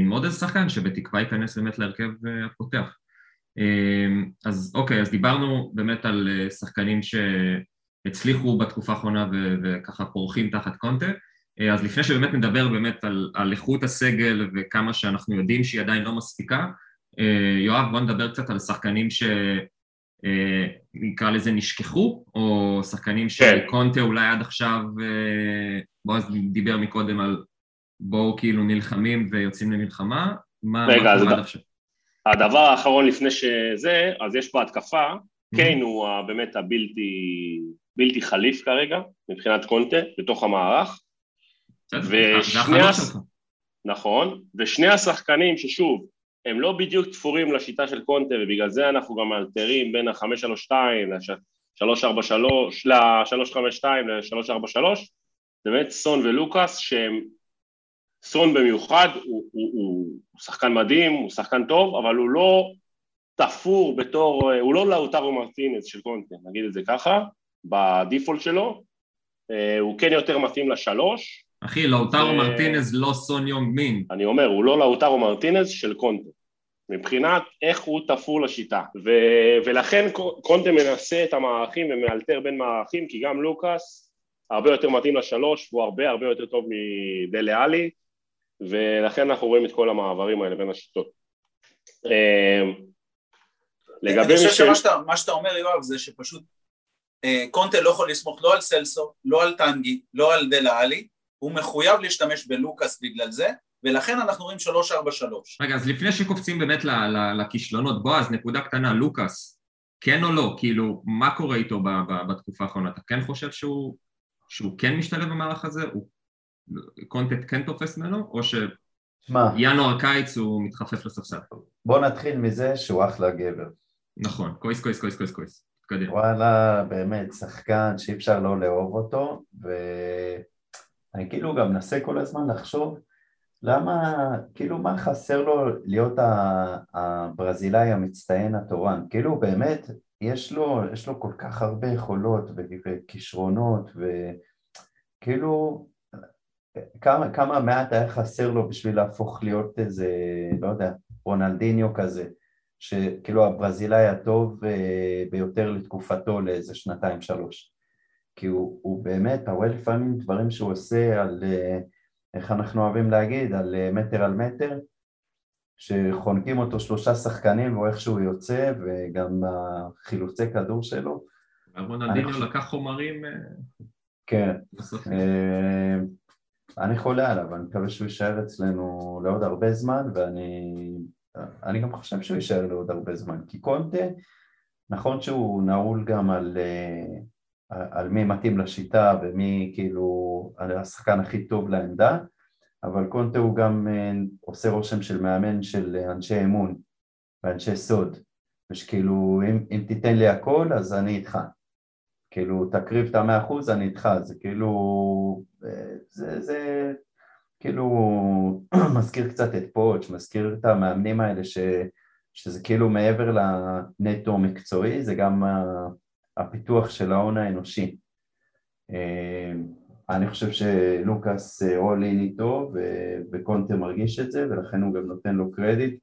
Speaker 1: עם עוד איזה שחקן שבתקווה ייכנס באמת להרכב הפותח. אז אוקיי, אז דיברנו באמת על אה, שחקנים שהצליחו בתקופה האחרונה וככה פורחים תחת קונטה, אה, אז לפני שבאמת נדבר באמת על, על איכות הסגל וכמה שאנחנו יודעים שהיא עדיין לא מספיקה, אה, יואב בוא נדבר קצת על שחקנים שנקרא לזה נשכחו, או שחקנים כן. שקונטה אולי עד עכשיו, בועז דיבר מקודם על בואו כאילו נלחמים ויוצאים למלחמה, מה, רגע, מה קורה עד עכשיו?
Speaker 3: הדבר האחרון לפני שזה, אז יש פה התקפה, קיין הוא באמת הבלתי בלתי חליף כרגע, מבחינת קונטה, בתוך המערך. ושני. נכון, ושני השחקנים ששוב, הם לא בדיוק תפורים לשיטה של קונטה, ובגלל זה אנחנו גם מאלתרים בין ה-532 ל-343, ל-352 ל-343, זה באמת סון ולוקאס שהם סון במיוחד הוא, הוא, הוא, הוא שחקן מדהים, הוא שחקן טוב, אבל הוא לא תפור בתור, הוא לא לאוטרו מרטינס של קונטה, נגיד את זה ככה, בדיפולט שלו, אה, הוא כן יותר מתאים לשלוש.
Speaker 1: אחי, לאוטרו ו... מרטינז לא סון יונג מין.
Speaker 3: אני אומר, הוא לא לאוטרו מרטינז של קונטה. מבחינת איך הוא תפור לשיטה. ו... ולכן קונטה מנסה את המערכים ומאלתר בין מערכים, כי גם לוקאס הרבה יותר מתאים לשלוש, והוא הרבה הרבה יותר טוב מדלה עלי. ולכן אנחנו רואים את כל המעברים האלה בין השיטות.
Speaker 2: אמ, לגבי אני חושב שמה שאתה אומר יואב זה שפשוט אה, קונטה לא יכול לסמוך לא על סלסו, לא על טנגי, לא על דלה עלי, הוא מחויב להשתמש בלוקאס בגלל זה, ולכן אנחנו רואים 3-4-3.
Speaker 1: רגע, אז לפני שקופצים באמת לכישלונות, בועז, נקודה קטנה, לוקאס, כן או לא? כאילו, מה קורה איתו בתקופה האחרונה? אתה כן חושב שהוא, שהוא כן משתלב במערך הזה? הוא קונטנט כן תופס ממנו, או שינואר קיץ הוא מתחפף לספסל?
Speaker 4: בוא נתחיל מזה שהוא אחלה גבר.
Speaker 1: נכון, קויס קויס קויס קויס קויס. קדימה.
Speaker 4: וואלה, באמת, שחקן שאי אפשר לא לאהוב אותו, ואני כאילו גם מנסה כל הזמן לחשוב למה, כאילו מה חסר לו להיות הברזילאי המצטיין התורן, כאילו באמת יש לו, יש לו כל כך הרבה יכולות וכישרונות וכאילו כמה, כמה מעט היה חסר לו בשביל להפוך להיות איזה, לא יודע, רונלדיניו כזה שכאילו הברזילאי הטוב אה, ביותר לתקופתו לאיזה שנתיים שלוש. כי הוא, הוא באמת, אתה רואה לפעמים דברים שהוא עושה על, אה, איך אנחנו אוהבים להגיד, על אה, מטר על מטר שחונקים אותו שלושה שחקנים ואיך שהוא יוצא וגם החילוצי כדור שלו.
Speaker 1: רונלדיניו לקח חומרים
Speaker 4: כן, אני חולה עליו, אני מקווה שהוא יישאר אצלנו לעוד הרבה זמן ואני אני גם חושב שהוא יישאר לעוד הרבה זמן, כי קונטה, נכון שהוא נעול גם על, אה, על מי מתאים לשיטה ומי כאילו השחקן הכי טוב לעמדה, אבל קונטה הוא גם אה, עושה רושם של מאמן של אנשי אמון ואנשי סוד, ושכאילו אם, אם תיתן לי הכל אז אני איתך, כאילו תקריב את המאה אחוז אני איתך, זה כאילו, אה, זה, זה כאילו מזכיר קצת את פוץ', מזכיר את המאמנים האלה ש, שזה כאילו מעבר לנטו מקצועי, זה גם הפיתוח של ההון האנושי. אה, אני חושב שלוקאס רולין איתו וקונטה מרגיש את זה ולכן הוא גם נותן לו קרדיט.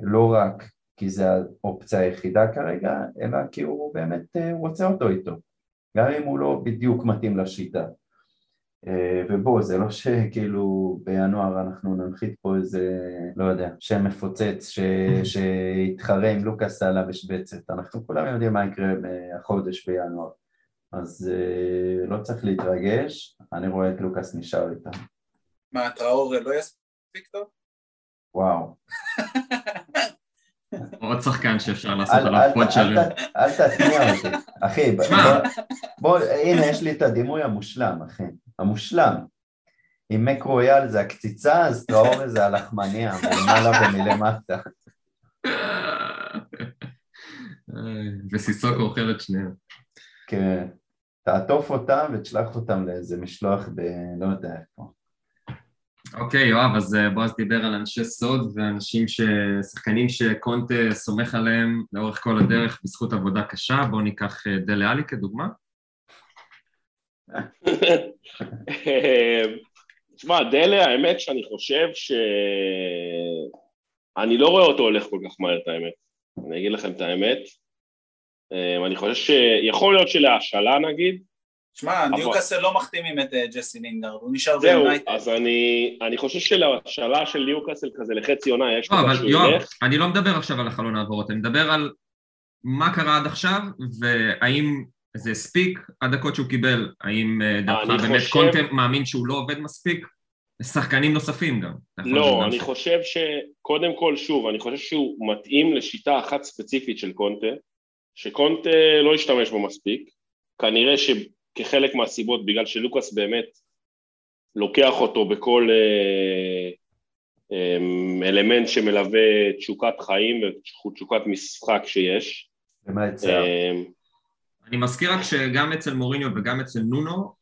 Speaker 4: לא רק כי זה האופציה היחידה כרגע אלא כי הוא באמת אה, רוצה אותו איתו. גם אם הוא לא בדיוק מתאים לשיטה. אה, ובוא, זה לא שכאילו בינואר אנחנו ננחית פה איזה, לא יודע, שם מפוצץ ש... שיתחרה עם לוקאס על המשבצת, אנחנו כולם יודעים מה יקרה החודש בינואר, אז אה, לא צריך להתרגש, אני רואה את לוקאס נשאר איתם.
Speaker 2: מה, טראור לא יספיק טוב?
Speaker 4: וואו.
Speaker 1: עוד שחקן שאפשר לעשות עליו פוצ'רים.
Speaker 4: אל תתניע אותי, אחי, בוא, הנה יש לי את הדימוי המושלם, אחי. המושלם. אם מק רויאל זה הקציצה, אז טראור זה הלחמניה, מלמעלה ומלמטה.
Speaker 1: וסיסוק אוכל את שניהם.
Speaker 4: כן, תעטוף אותם ותשלח אותם לאיזה משלוח ב... לא יודע איפה.
Speaker 1: אוקיי, יואב, אז אה, בועז דיבר על אנשי סוד ואנשים ש... שחקנים שקונטה סומך עליהם לאורך כל הדרך בזכות עבודה קשה. בואו ניקח אה, דלה עלי כדוגמה.
Speaker 3: תשמע, דלה, האמת שאני חושב ש... אני לא רואה אותו הולך כל כך מהר, את האמת. אני אגיד לכם את האמת. אה, אני חושב שיכול להיות שלהשאלה נגיד.
Speaker 2: שמע. ניוקאסל לא מחתימים את אה, ג'סי לינגארד, הוא נשאר
Speaker 3: ביונייטד. זהו, אז אני, אני חושב שלהשאלה של ניוקאסל כזה לחצי עונה יש
Speaker 1: לא, אבל יואב, אני לא מדבר עכשיו על החלון העברות, אני מדבר על מה קרה עד עכשיו, והאם זה הספיק הדקות שהוא קיבל, האם אה, דעתך באמת חושב... קונטה מאמין שהוא לא עובד מספיק? שחקנים נוספים גם.
Speaker 3: לא, אני חושב שקודם כל, שוב, אני חושב שהוא מתאים לשיטה אחת ספציפית של קונטה, שקונטה לא השתמש בו מספיק, כנראה שכחלק מהסיבות, בגלל שלוקאס באמת לוקח אותו בכל אה, אה, אלמנט שמלווה תשוקת חיים ותשוקת משחק שיש.
Speaker 4: ומה יצא?
Speaker 1: אני מזכיר רק שגם אצל מוריניו וגם אצל נונו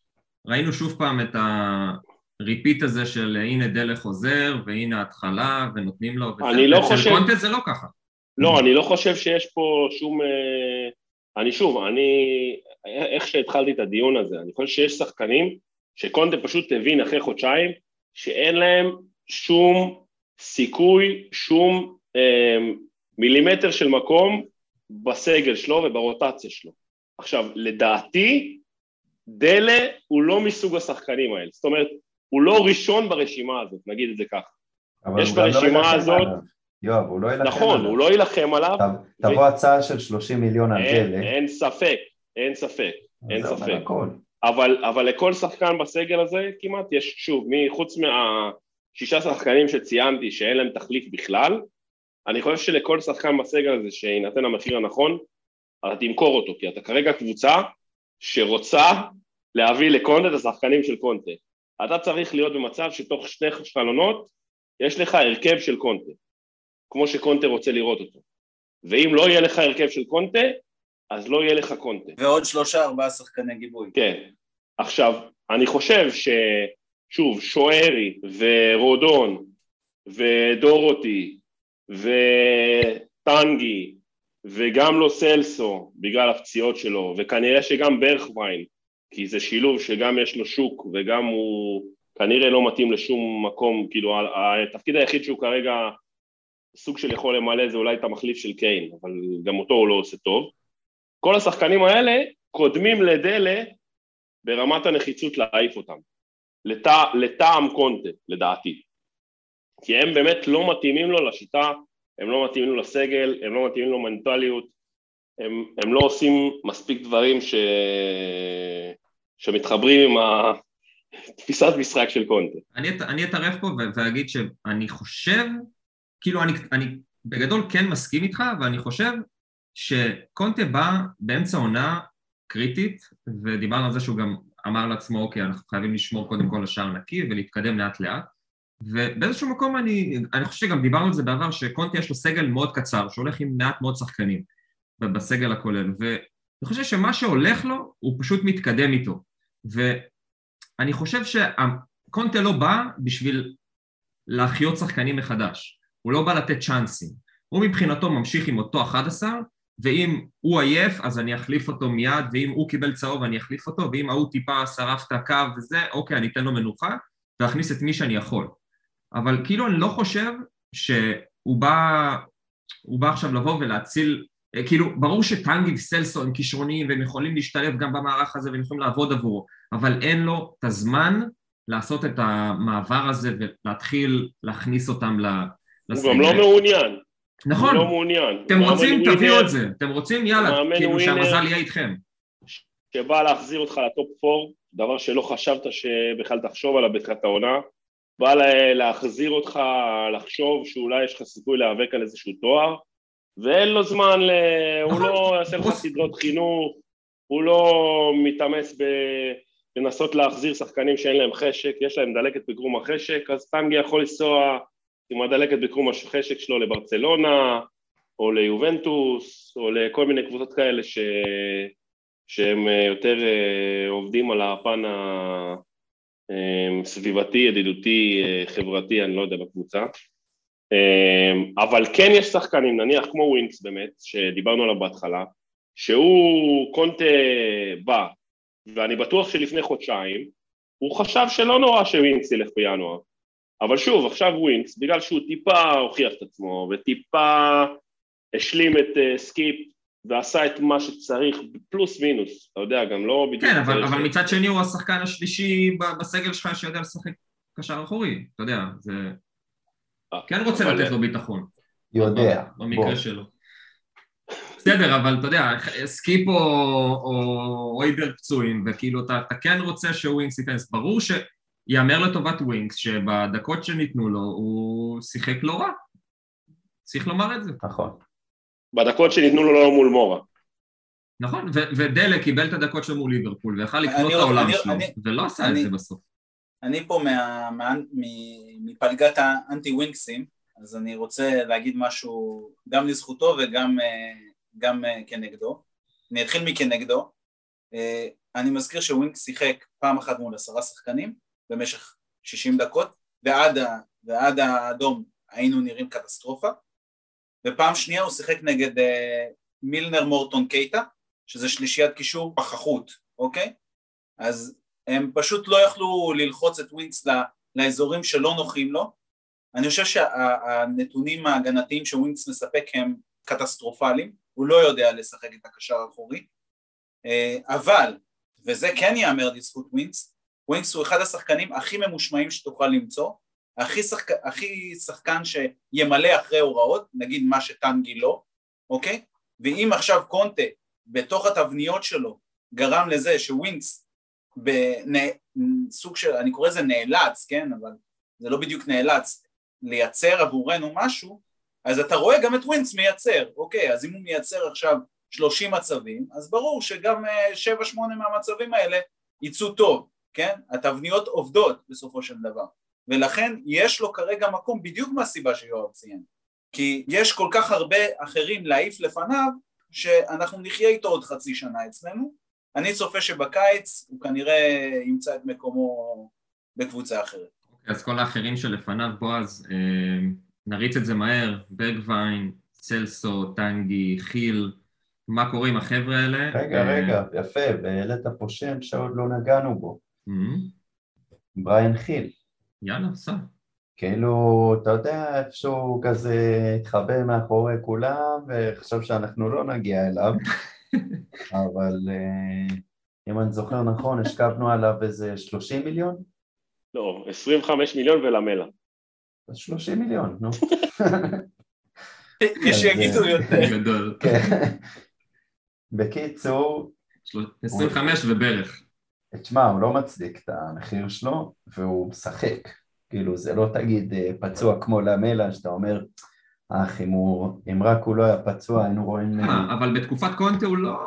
Speaker 1: ראינו שוב פעם את הריפיט הזה של הנה דלך חוזר והנה ההתחלה ונותנים לו
Speaker 3: אני לא
Speaker 1: אצל
Speaker 3: חושב...
Speaker 1: קונטה זה לא ככה.
Speaker 3: לא, אני לא חושב שיש פה שום... אה, אני שוב, אני... איך שהתחלתי את הדיון הזה, אני חושב שיש שחקנים שקונטה פשוט הבין אחרי חודשיים שאין להם שום סיכוי, שום אה, מילימטר של מקום בסגל שלו וברוטציה שלו. עכשיו, לדעתי, דלה הוא לא מסוג השחקנים האלה, זאת אומרת, הוא לא ראשון ברשימה הזאת, נגיד את זה ככה. יש לא ברשימה לא הזאת...
Speaker 4: יואב, הוא לא יילחם
Speaker 3: נכון, עליו. נכון, הוא לא יילחם עליו.
Speaker 4: תבוא ו... הצעה של 30 מיליון על דלה.
Speaker 3: אין ספק, אין ספק, אין ספק. אבל, אבל לכל שחקן בסגל הזה כמעט יש, שוב, חוץ מהשישה שחקנים שציינתי שאין להם תחליף בכלל, אני חושב שלכל שחקן בסגל הזה שיינתן המחיר הנכון, אתה תמכור אותו, כי אתה כרגע קבוצה שרוצה להביא לקונטה את השחקנים של קונטה. אתה צריך להיות במצב שתוך שני חלונות יש לך הרכב של קונטה, כמו שקונטה רוצה לראות אותו. ואם לא יהיה לך הרכב של קונטה, אז לא יהיה לך קונטה.
Speaker 2: ועוד שלושה ארבעה שחקני גיבוי.
Speaker 3: כן. עכשיו, אני חושב ששוב, שוערי ורודון ודורותי וטנגי וגם לא סלסו בגלל הפציעות שלו וכנראה שגם ברכווין כי זה שילוב שגם יש לו שוק וגם הוא כנראה לא מתאים לשום מקום, כאילו התפקיד היחיד שהוא כרגע סוג של יכול למלא זה אולי את המחליף של קיין, אבל גם אותו הוא לא עושה טוב. כל השחקנים האלה קודמים לדלה ברמת הנחיצות להעיף אותם, לת... לטעם קונטה, לדעתי. כי הם באמת לא מתאימים לו לשיטה, הם לא מתאימים לו לסגל, הם לא מתאימים לו מנטליות, הם, הם לא עושים מספיק דברים ש... שמתחברים עם התפיסת משחק של קונטה.
Speaker 1: אני, אני אתערב פה ואגיד שאני חושב, כאילו אני, אני בגדול כן מסכים איתך, ואני חושב שקונטה בא באמצע עונה קריטית, ודיברנו על זה שהוא גם אמר לעצמו, אוקיי, אנחנו חייבים לשמור קודם כל לשער נקי ולהתקדם לאט לאט, ובאיזשהו מקום אני, אני חושב שגם דיברנו על זה בעבר, שקונטה יש לו סגל מאוד קצר, שהולך עם מעט מאוד שחקנים בסגל הכולל, ואני חושב שמה שהולך לו, הוא פשוט מתקדם איתו. ואני חושב שקונטה לא בא בשביל להחיות שחקנים מחדש, הוא לא בא לתת צ'אנסים. הוא מבחינתו ממשיך עם אותו 11, ואם הוא עייף אז אני אחליף אותו מיד, ואם הוא קיבל צהוב אני אחליף אותו, ואם ההוא טיפה שרף את הקו וזה, אוקיי, אני אתן לו מנוחה, ואכניס את מי שאני יכול. אבל כאילו אני לא חושב שהוא בא, הוא בא עכשיו לבוא ולהציל כאילו, ברור שטנגי וסלסו הם כישרוניים והם יכולים להשתלב גם במערך הזה והם יכולים לעבוד עבורו, אבל אין לו את הזמן לעשות את המעבר הזה ולהתחיל להכניס אותם
Speaker 3: לסגל. הוא גם לא מעוניין.
Speaker 1: נכון.
Speaker 3: הוא לא מעוניין.
Speaker 1: אתם רוצים, תביאו את זה. אתם רוצים, יאללה, כאילו שהמזל יהיה איתכם.
Speaker 3: שבא להחזיר אותך לטופ 4, דבר שלא חשבת שבכלל תחשוב עליו בתחילת העונה, בא להחזיר אותך לחשוב שאולי יש לך סיכוי להיאבק על איזשהו תואר, ואין לו זמן, ל... הוא נכון. לא יעשה לך סדרות חינוך, הוא לא מתאמץ בלנסות להחזיר שחקנים שאין להם חשק, יש להם דלקת בקרום החשק, אז טנגי יכול לנסוע עם הדלקת בקרום החשק שלו לברצלונה, או ליובנטוס, או לכל מיני קבוצות כאלה ש... שהם יותר אה, עובדים על הפן הסביבתי, ידידותי, אה, חברתי, אני לא יודע, בקבוצה. אמ, אבל כן יש שחקנים, נניח כמו ווינקס באמת, שדיברנו עליו בהתחלה, שהוא קונטה בא, ואני בטוח שלפני חודשיים, הוא חשב שלא נורא שווינקס ילך בינואר. אבל שוב, עכשיו ווינקס, בגלל שהוא טיפה הוכיח את עצמו, וטיפה השלים את אה, סקיפ, ועשה את מה שצריך, פלוס מינוס, אתה יודע, גם לא
Speaker 1: בדיוק... כן, אבל, אבל מצד שני הוא השחקן השלישי בסגל שלך שיודע לשחק קשר אחורי, אתה יודע, זה... כן רוצה לתת לו ביטחון.
Speaker 4: יודע.
Speaker 1: במקרה שלו. בסדר, אבל אתה יודע, סקיפ או, או אויברג פצועים, וכאילו אתה, אתה כן רוצה שווינקס ייכנס. ברור שיאמר לטובת ווינקס שבדקות שניתנו לו הוא שיחק לא רע. צריך לומר את זה.
Speaker 4: נכון.
Speaker 3: בדקות שניתנו לו לא מול מורה.
Speaker 1: נכון, ודלה קיבל את הדקות שלו מול ליברפול ויכל לקנות את העולם שלו, ולא עשה את זה בסוף.
Speaker 2: אני פה מפלגת האנטי ווינקסים, אז אני רוצה להגיד משהו גם לזכותו וגם גם כנגדו. אני אתחיל מכנגדו. אני מזכיר שווינקס שיחק פעם אחת מול עשרה שחקנים במשך 60 דקות, ועד, ועד האדום היינו נראים קטסטרופה, ופעם שנייה הוא שיחק נגד מילנר מורטון קייטה, שזה שלישיית קישור פחחות, אוקיי? אז הם פשוט לא יכלו ללחוץ את ווינקס לאזורים שלא נוחים לו. אני חושב שהנתונים ההגנתיים שווינקס מספק הם קטסטרופליים, הוא לא יודע לשחק את הקשר האחורי, אה, אבל, וזה כן ייאמר לזכות ווינקס, ווינקס הוא אחד השחקנים הכי ממושמעים שתוכל למצוא, הכי, שחק... הכי שחקן שימלא אחרי הוראות, נגיד מה שטנגי לא, אוקיי? ואם עכשיו קונטה בתוך התבניות שלו גרם לזה שווינקס בסוג של, אני קורא לזה נאלץ, כן, אבל זה לא בדיוק נאלץ, לייצר עבורנו משהו, אז אתה רואה גם את ווינס מייצר, אוקיי, אז אם הוא מייצר עכשיו 30 מצבים, אז ברור שגם 7-8 אה, מהמצבים האלה יצאו טוב, כן? התבניות עובדות בסופו של דבר, ולכן יש לו כרגע מקום בדיוק מהסיבה שיואב ציין, כי יש כל כך הרבה אחרים להעיף לפניו, שאנחנו נחיה איתו עוד חצי שנה אצלנו. אני צופה שבקיץ הוא כנראה ימצא את מקומו בקבוצה אחרת.
Speaker 1: אוקיי, אז כל האחרים שלפניו, בועז, אה, נריץ את זה מהר, ברגווין, סלסו, טנגי, חיל, מה קורה עם החבר'ה האלה?
Speaker 4: רגע,
Speaker 1: אה,
Speaker 4: רגע, יפה, והעלית פה שם שעוד לא נגענו בו,
Speaker 1: אה,
Speaker 4: בריין חיל.
Speaker 1: יאללה, סע.
Speaker 4: כאילו, אתה יודע, איפשהו כזה התחבא מאחורי כולם וחשב שאנחנו לא נגיע אליו, אבל אה, אם אני זוכר נכון, השכבנו עליו איזה 30 מיליון?
Speaker 3: לא, 25 מיליון ולמלה.
Speaker 4: אז 30 מיליון, נו.
Speaker 2: יש שיגידו יותר.
Speaker 1: גדול.
Speaker 4: כן. בקיצור,
Speaker 1: של- 25 וברך.
Speaker 4: תשמע, הוא לא מצדיק את המחיר שלו, והוא משחק. כאילו, זה לא תגיד אה, פצוע כמו למלה, שאתה אומר, אך, אם, הוא, אם רק הוא לא היה פצוע, היינו רואים... אה,
Speaker 1: אה, אבל בתקופת קונטה הוא לא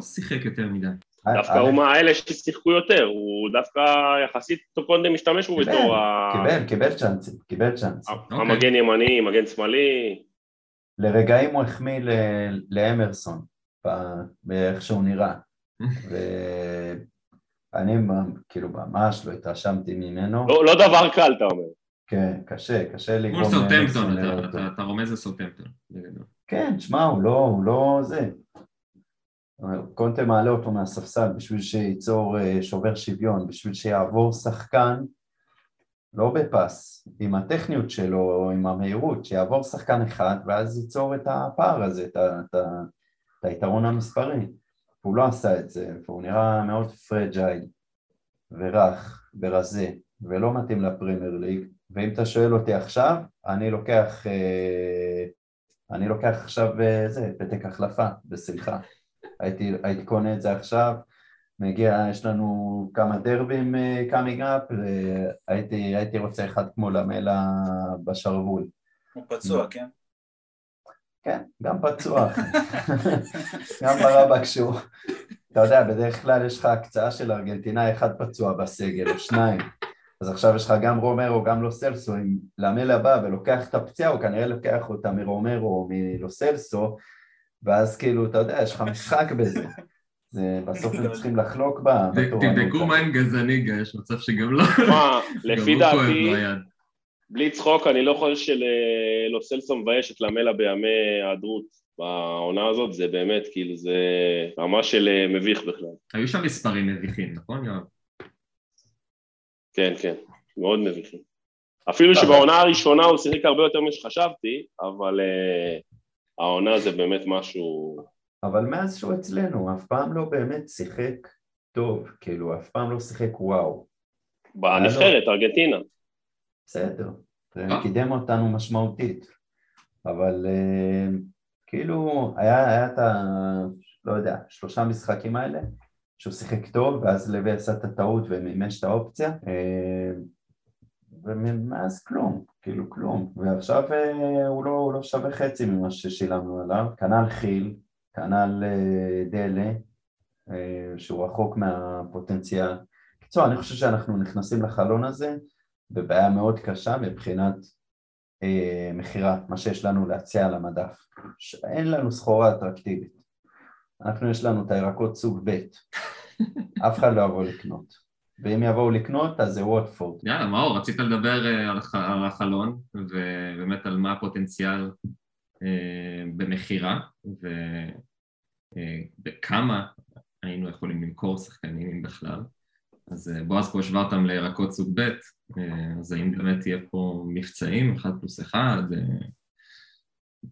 Speaker 1: שיחק יותר מדי.
Speaker 3: דווקא הוא מהאלה ששיחקו יותר, הוא דווקא יחסית קונדה משתמש בו בתור ה-
Speaker 4: קיבל, קיבל צ'אנסים, קיבל צ'אנס.
Speaker 3: המגן ימני, מגן שמאלי,
Speaker 4: לרגעים הוא החמיא ל- לאמרסון, באיך שהוא נראה. ואני מ- כאילו ממש לא התרשמתי ממנו.
Speaker 3: לא לא דבר קל אתה אומר.
Speaker 4: כן, קשה, קשה לגרום
Speaker 1: סאוטמפטון,
Speaker 4: לאמרסון
Speaker 1: אתה-. אתה- אתה רומז לסאוטמפטון. בגדול.
Speaker 4: כן, תשמע, הוא לא, הוא לא זה. קונטה מעלה אותו מהספסל בשביל שייצור אה, שובר שוויון, בשביל שיעבור שחקן, לא בפס, עם הטכניות שלו, עם המהירות, שיעבור שחקן אחד ואז ייצור את הפער הזה, את, את, את היתרון המספרי. הוא לא עשה את זה, והוא נראה מאוד פרג'ייל ורך ורזה, ולא מתאים לפרמייר ליג, ואם אתה שואל אותי עכשיו, אני לוקח, אה, אני לוקח עכשיו אה, זה, פתק החלפה, בשמחה. הייתי, הייתי קונה את זה עכשיו, מגיע, יש לנו כמה דרבים coming up, והייתי הייתי רוצה אחד כמו למלה בשרוול.
Speaker 2: הוא פצוע, כן?
Speaker 4: כן, גם פצוע. גם ברבק שהוא, אתה יודע, בדרך כלל יש לך הקצאה של ארגנטינאי אחד פצוע בסגל, או שניים. אז עכשיו יש לך גם רומרו, גם לו סלסו, אם למלה בא ולוקח את הפציעה, הוא כנראה לוקח אותה מרומרו או מלו סלסו, ואז כאילו, אתה יודע, יש לך משחק בזה. זה, בסוף הם צריכים לחלוק בה.
Speaker 1: תבדקו מה עם גזניגה, יש מצב שגם לא...
Speaker 3: לפי
Speaker 1: כואב
Speaker 3: דעתי. בלי צחוק, אני לא חושב שלוסלסו מבייש את למלה בימי היעדרות בעונה הזאת, זה באמת, כאילו, זה ממש של אה, מביך בכלל.
Speaker 1: היו שם מספרים מביכים, נכון יואב?
Speaker 3: כן, כן, מאוד מביכים. אפילו שבעונה הראשונה הוא שיחק הרבה יותר ממה שחשבתי, אבל אה, העונה זה באמת משהו...
Speaker 4: אבל מאז שהוא אצלנו, אף פעם לא באמת שיחק טוב, כאילו, אף פעם לא שיחק וואו.
Speaker 3: בנבחרת, ארגנטינה.
Speaker 4: בסדר, זה
Speaker 1: אה.
Speaker 4: קידם אותנו משמעותית, אבל אה, כאילו היה, היה את ה... לא יודע, שלושה משחקים האלה שהוא שיחק טוב ואז לוי עשה את הטעות ומימש את האופציה אה, ומאז כלום, כאילו כלום, ועכשיו הוא לא, הוא לא שווה חצי ממה ששילמנו עליו, כנ"ל חיל, כנ"ל דלה, שהוא רחוק מהפוטנציאל. בקיצור, אני חושב שאנחנו נכנסים לחלון הזה בבעיה מאוד קשה מבחינת אה, מכירה, מה שיש לנו להציע על המדף. אין לנו סחורה אטרקטיבית. אנחנו יש לנו את הירקות סוג ב', אף אחד לא יבוא לקנות. ואם יבואו לקנות אז זה ווטפורד.
Speaker 1: יאללה, מאור, רצית לדבר אה, על הח- על החלון, ובאמת על מה הפוטנציאל אה, במכירה, ובכמה היינו יכולים למכור שחקנים אם בכלל. אז אה, בועז פה השווה אותם לירקות סוג ב', אה, אז האם באמת יהיה פה מבצעים, אחד פלוס אחד, אה,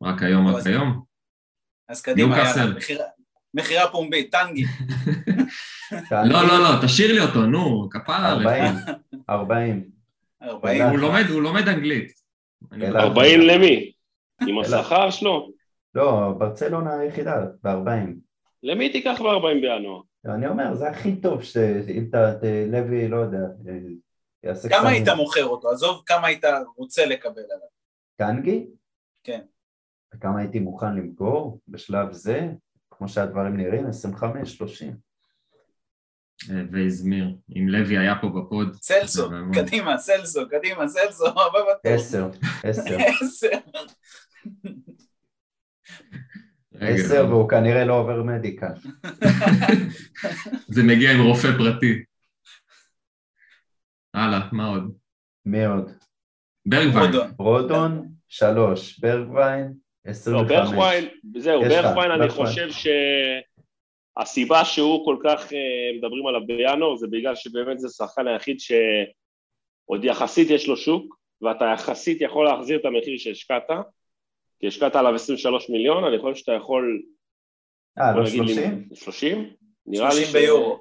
Speaker 1: רק היום, רק היום?
Speaker 2: אז קדימה. יאללה, מכירה- פומבית, טנגי.
Speaker 1: לא, לא, לא, תשאיר לי אותו, נו, כפרה עליך.
Speaker 4: 40, 40.
Speaker 2: 40.
Speaker 1: הוא לומד, הוא לומד אנגלית. אני-
Speaker 4: אלא-
Speaker 3: 40 למי? עם השכר שלו?
Speaker 4: לא, ברצלונה היחידה, ב-40.
Speaker 3: למי תיקח ב-40 בינואר?
Speaker 4: אני אומר, זה הכי טוב שאם אתה, ת- לוי, לא יודע, אה, יעשה
Speaker 2: כמה היית מוכר אותו? עזוב כמה היית רוצה לקבל עליו.
Speaker 4: טנגי?
Speaker 2: כן.
Speaker 4: וכמה הייתי מוכן למכור בשלב זה, כמו שהדברים נראים, 25, 30.
Speaker 1: אה, והזמיר. אם לוי היה פה בפוד...
Speaker 2: סלסו. קדימה, סלסו, קדימה, סלסו, הבא בתור.
Speaker 4: 10, 10.
Speaker 2: עשר.
Speaker 4: עשר והוא כנראה לא עובר מדיקל.
Speaker 1: זה מגיע עם רופא פרטי. הלאה, מה עוד?
Speaker 4: מי עוד?
Speaker 1: ברגווין.
Speaker 2: רודון.
Speaker 4: שלוש, ברגווין,
Speaker 3: לא,
Speaker 4: עשרים וחמש.
Speaker 3: ברכווין, זהו, ברכווין אני. חושב שהסיבה שהוא כל כך אה, מדברים עליו בינואר זה בגלל שבאמת זה השחקן היחיד שעוד יחסית יש לו שוק, ואתה יחסית יכול להחזיר את המחיר שהשקעת, כי השקעת עליו 23 מיליון, אני חושב שאתה יכול...
Speaker 4: אה, לא
Speaker 3: נגיד לי-
Speaker 4: שלושים?
Speaker 3: 30? נראה לי
Speaker 2: 30
Speaker 3: ש-
Speaker 2: ביורו.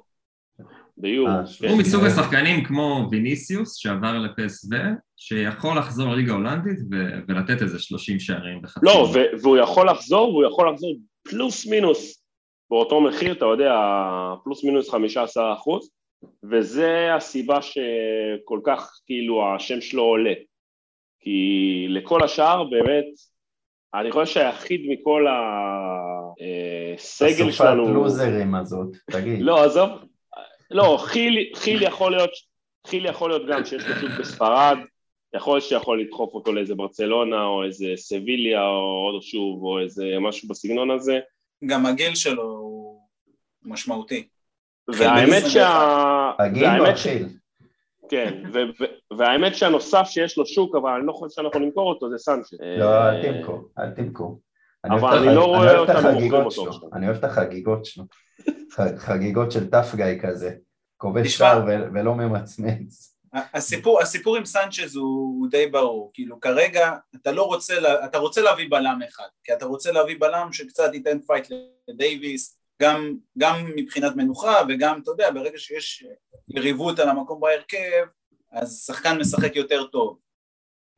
Speaker 3: ביורו.
Speaker 4: אה,
Speaker 3: כן.
Speaker 1: הוא מסוג השחקנים כמו ויניסיוס שעבר לפסו, שיכול לחזור לליגה ההולנדית ו- ולתת איזה 30 שערים בחצי.
Speaker 3: לא, והוא יכול לחזור, והוא יכול לחזור פלוס מינוס באותו מחיר, אתה יודע, פלוס מינוס 15 אחוז, וזה הסיבה שכל כך כאילו השם שלו עולה. כי לכל השאר באמת, אני חושב שהיחיד מכל הסגל
Speaker 4: אסופת
Speaker 3: שלנו...
Speaker 4: לוזרים הזאת, תגיד.
Speaker 3: לא, עזוב, לא, חיל, חיל יכול להיות, חיל יכול להיות גם שיש לו שוק בספרד, יכול להיות שיכול לדחוף אותו לאיזה ברצלונה או איזה סביליה או עוד שוב או איזה משהו בסגנון הזה,
Speaker 2: גם הגיל שלו הוא משמעותי.
Speaker 3: והאמת שה...
Speaker 4: הגיל או. החיל?
Speaker 3: כן, והאמת שהנוסף שיש לו שוק, אבל אני לא חושב שאנחנו נמכור אותו, זה סנצ'ז.
Speaker 4: לא, אל תמכור, אל תמכור.
Speaker 3: אבל אני לא רואה אותנו מוכרים
Speaker 4: החגיגות
Speaker 3: אותו.
Speaker 4: אני אוהב את החגיגות שלו. חגיגות של tough guy כזה, כובש. שער ולא ממצמץ.
Speaker 2: הסיפור, הסיפור עם סנצ'ז הוא, הוא די ברור, כאילו כרגע אתה לא רוצה, לה- אתה רוצה להביא בלם אחד, כי אתה רוצה להביא בלם שקצת ייתן fight לדייוויס, גם, גם מבחינת מנוחה וגם, אתה יודע, ברגע שיש יריבות על המקום בהרכב, אז שחקן משחק יותר טוב.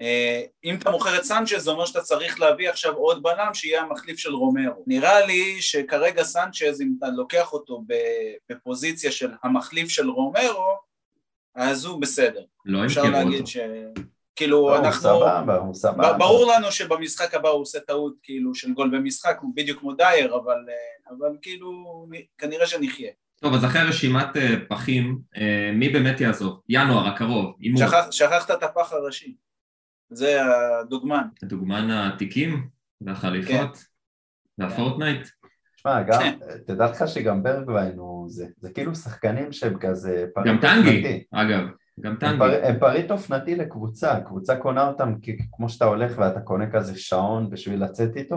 Speaker 2: אה, אם אתה מוכר את סנצ'ז זה אומר שאתה צריך להביא עכשיו עוד בלם שיהיה המחליף של רומרו. נראה לי שכרגע סנצ'ז אם אתה לוקח אותו בפוזיציה של המחליף של רומרו אז הוא בסדר.
Speaker 1: לא
Speaker 2: אפשר להגיד
Speaker 1: אותו.
Speaker 2: ש... כאילו
Speaker 4: לא, הוא
Speaker 2: אנחנו...
Speaker 4: סבבה, הוא סבבה.
Speaker 2: ברור לנו שבמשחק הבא הוא עושה טעות כאילו של גול במשחק, הוא בדיוק כמו דייר, אבל, אה, אבל כאילו כנראה שנחיה.
Speaker 1: טוב, אז אחרי רשימת אה, פחים, אה, מי באמת יעזוב? ינואר הקרוב, הימור.
Speaker 2: שכח, שכחת את הפח הראשי. זה הדוגמן.
Speaker 1: דוגמן התיקים והחליפות והפורטנייט.
Speaker 4: תשמע, גם,
Speaker 2: כן.
Speaker 4: תדע לך שגם ברגווין הוא זה, זה כאילו שחקנים שהם כזה
Speaker 1: גם טנגי. אגב, גם
Speaker 4: הם,
Speaker 1: טנגי.
Speaker 4: פר, הם פריט אופנתי לקבוצה, קבוצה קונה אותם כי, כמו שאתה הולך ואתה קונה כזה שעון בשביל לצאת איתו,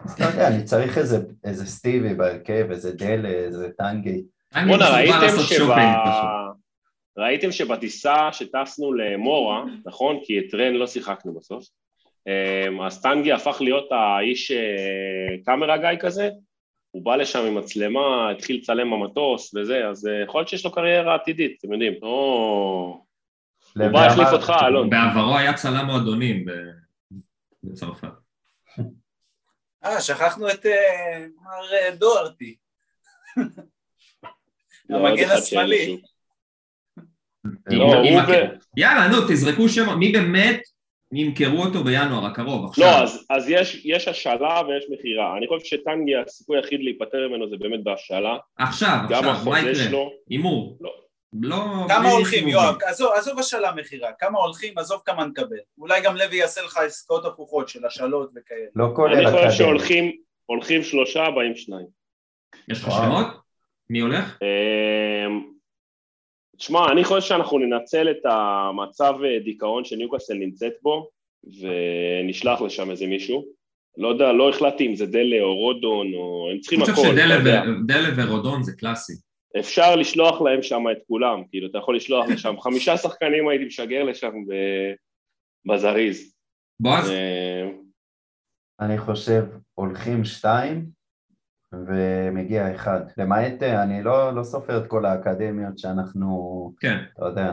Speaker 4: אז אתה יודע, אני צריך איזה, איזה סטיבי בהרכב, איזה דלה, איזה טנגי.
Speaker 3: בואנה, ראיתם
Speaker 1: לעשות
Speaker 3: שב...
Speaker 1: שופינג פשוט.
Speaker 3: ראיתם שבטיסה שטסנו למורה, נכון? כי את רן לא שיחקנו בסוף, אמ, אז טנגי הפך להיות האיש אה, קאמרה גיא כזה, הוא בא לשם עם מצלמה, התחיל לצלם במטוס וזה, אז אה, יכול להיות שיש לו קריירה עתידית, אתם יודעים. או... הוא בא, החליף
Speaker 4: ואמר-
Speaker 3: אותך, אלון.
Speaker 1: בעברו היה צלם מועדונים ב- בצרפת.
Speaker 2: אה, שכחנו את אה, מר אה, דוארטי.
Speaker 3: לא,
Speaker 2: המגן השמאלי.
Speaker 3: לא,
Speaker 1: יאללה, נו, תזרקו שם, מי באמת ימכרו אותו בינואר הקרוב, עכשיו?
Speaker 3: לא, אז, אז יש, יש השאלה ויש מכירה. אני חושב שטנגי, הסיכוי היחיד להיפטר ממנו זה באמת בהשאלה.
Speaker 1: עכשיו,
Speaker 3: גם
Speaker 1: עכשיו, מה יקרה?
Speaker 3: שלו.
Speaker 1: הימור.
Speaker 3: לא.
Speaker 1: לא...
Speaker 2: כמה הולכים. יואב? עזוב, עזוב השאלה מכירה. כמה הולכים, עזוב כמה נקבל. אולי גם לוי יעשה לך עסקאות הפוכות של השאלות וכאלה.
Speaker 4: לא כולל
Speaker 3: אני חושב. שהולכים הולכים שלושה, באים שניים.
Speaker 1: יש לך. שמות? מי הולך?
Speaker 3: תשמע, אני חושב שאנחנו ננצל את המצב אה, דיכאון שניוקאסל נמצאת בו, ונשלח לשם איזה מישהו. לא יודע, לא החלטתי אם זה דלה או רודון, או... הם צריכים
Speaker 1: אני
Speaker 3: הכל,
Speaker 1: חושב. שדלה ורודון זה קלאסי.
Speaker 3: אפשר לשלוח להם שם את כולם, כאילו, אתה יכול לשלוח לשם. חמישה שחקנים הייתי משגר לשם ב- בזריז.
Speaker 1: בועז?
Speaker 3: אה,
Speaker 4: אני חושב הולכים שתיים ומגיע אחד. למעט, אה, אני לא, לא סופר את כל האקדמיות שאנחנו,
Speaker 1: כן.
Speaker 4: אתה יודע,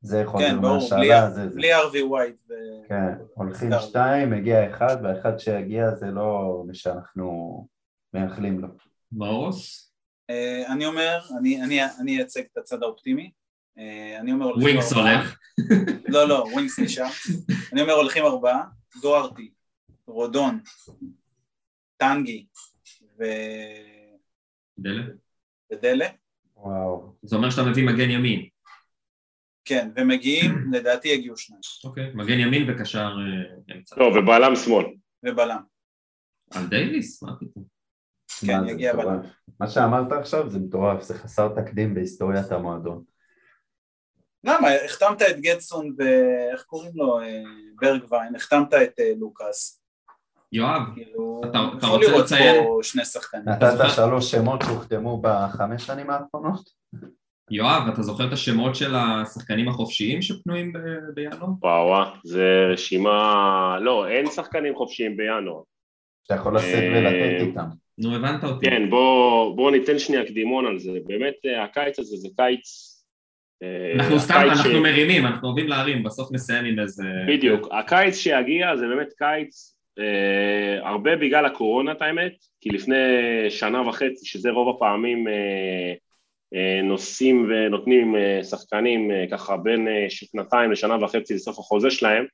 Speaker 4: זה יכול
Speaker 2: כן,
Speaker 4: להיות
Speaker 2: ברור,
Speaker 4: מהשאלה,
Speaker 2: בלי-
Speaker 4: זה זה.
Speaker 2: בלי ארווי ווייט. ו-
Speaker 4: כן, הולכים. שתיים, מגיע אחד, והאחד שיגיע זה לא מי שאנחנו מייחלים לו.
Speaker 1: מאוס?
Speaker 2: אה, אני אומר, אני- אני אני אייצג את הצד האופטימי. אה, אני אומר הולכים
Speaker 1: ווינקס
Speaker 2: ארבעה.
Speaker 1: הולך.
Speaker 2: לא, לא, ווינקס נשאר. אני אומר הולכים ארבעה, דוארטי, רודון, טנגי ו-
Speaker 1: דלה?
Speaker 2: ודלה.
Speaker 4: וואו.
Speaker 1: זה אומר שאתה מביא מגן ימין.
Speaker 2: כן, ומגיעים, לדעתי יגיעו שניים.
Speaker 1: אוקיי. מגן ימין וקשר אה, אמצע.
Speaker 3: טוב, ובלם שמאל.
Speaker 2: ובלם.
Speaker 1: על דייוויס? מה פתאום?
Speaker 2: כן, יגיע. בלם.
Speaker 4: מה שאמרת עכשיו זה מטורף, זה חסר תקדים בהיסטוריית המועדון.
Speaker 2: למה? החתמת את גטסון ואיך קוראים לו? אה, ברגווין, החתמת את אה, לוקאס.
Speaker 1: יואב,
Speaker 2: כאילו,
Speaker 1: אתה- אתה רוצה לציין?
Speaker 2: פה שני שחקנים.
Speaker 4: נתת? שלוש שמות שהוחתמו בחמש שנים האחרונות?
Speaker 1: יואב, אתה זוכר את השמות של השחקנים החופשיים שפנויים בינואר?
Speaker 3: וואו, וואו, זה רשימה... לא, אין שחקנים חופשיים בינואר.
Speaker 4: שאתה יכול לשאת
Speaker 3: אה,
Speaker 4: ולתת איתם.
Speaker 1: נו, הבנת אותי.
Speaker 3: כן, בוא, בוא ניתן שנייה קדימון על זה. באמת, אה, הקיץ הזה זה קיץ... אה,
Speaker 1: אנחנו סתם, אנחנו
Speaker 3: ש-
Speaker 1: מרימים, אנחנו אוהבים להרים, בסוף נסיים עם איזה...
Speaker 3: בדיוק. הקיץ שיגיע זה באמת קיץ אה, הרבה בגלל הקורונה, את האמת, כי לפני שנה וחצי, שזה רוב הפעמים אה, אה, נוסעים ונותנים אה, שחקנים אה, ככה בין אה, שנתיים לשנה וחצי לסוף החוזה שלהם,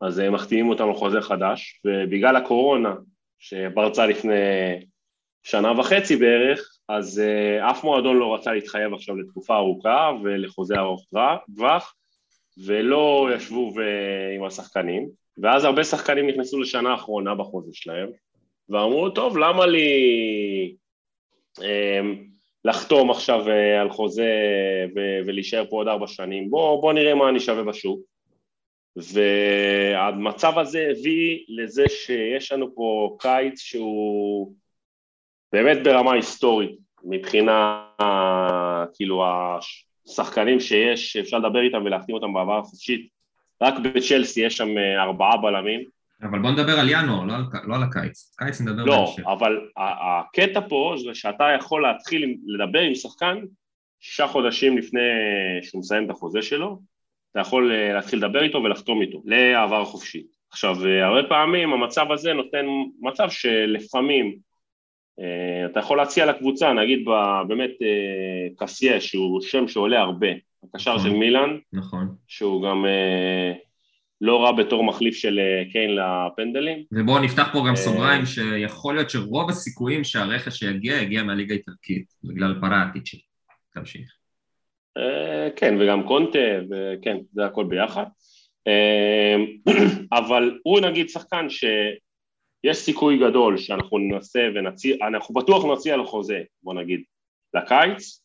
Speaker 3: אז אה, מחתימים אותם על חוזה חדש, ובגלל הקורונה שפרצה לפני שנה וחצי בערך, אז אה, אף מועדון לא רצה להתחייב עכשיו לתקופה ארוכה ולחוזה ארוך טווח, ולא ישבו עם השחקנים, ואז הרבה שחקנים נכנסו לשנה האחרונה בחוזה שלהם, ואמרו, טוב, למה לי אה, לחתום עכשיו אה, על חוזה ו- ולהישאר פה עוד ארבע שנים? בוא, בוא נראה מה אני שווה בשוק. והמצב הזה הביא לזה שיש לנו פה קיץ שהוא באמת ברמה היסטורית, מבחינה, כאילו, השחקנים שיש, שאפשר לדבר איתם ולהחתים אותם בעבר החופשית. רק בצ'לסי יש שם אה, ארבעה בלמים.
Speaker 1: אבל בוא נדבר על ינואר, לא על, לא על הקיץ. קיץ נדבר
Speaker 3: לא,
Speaker 1: בהמשך.
Speaker 3: אבל הקטע פה זה שאתה יכול להתחיל לדבר עם שחקן שישה חודשים לפני שהוא מסיים את החוזה שלו, אתה יכול אה, להתחיל לדבר איתו ולחתום איתו לעבר חופשי. עכשיו, אה, הרבה פעמים המצב הזה נותן מצב שלפעמים אה, אתה יכול להציע לקבוצה, נגיד באמת אה, קסיה, שהוא שם שעולה הרבה, הקשר
Speaker 1: נכון.
Speaker 3: של מילאן,
Speaker 1: נכון.
Speaker 3: שהוא גם אה, לא רע בתור מחליף של אה, קיין לפנדלים.
Speaker 1: ובואו נפתח פה גם
Speaker 3: אה,
Speaker 1: סוגריים שיכול להיות שרוב הסיכויים שהרכש שיגיע, יגיע מהליגה האיטלקית, בגלל פרטיצ'י. תמשיך.
Speaker 3: אה, כן, וגם קונטה, וכן, זה הכל ביחד. אה, אבל הוא נגיד שחקן שיש סיכוי גדול שאנחנו ננסה ונציע, אנחנו בטוח נציע לו חוזה, בוא נגיד, לקיץ,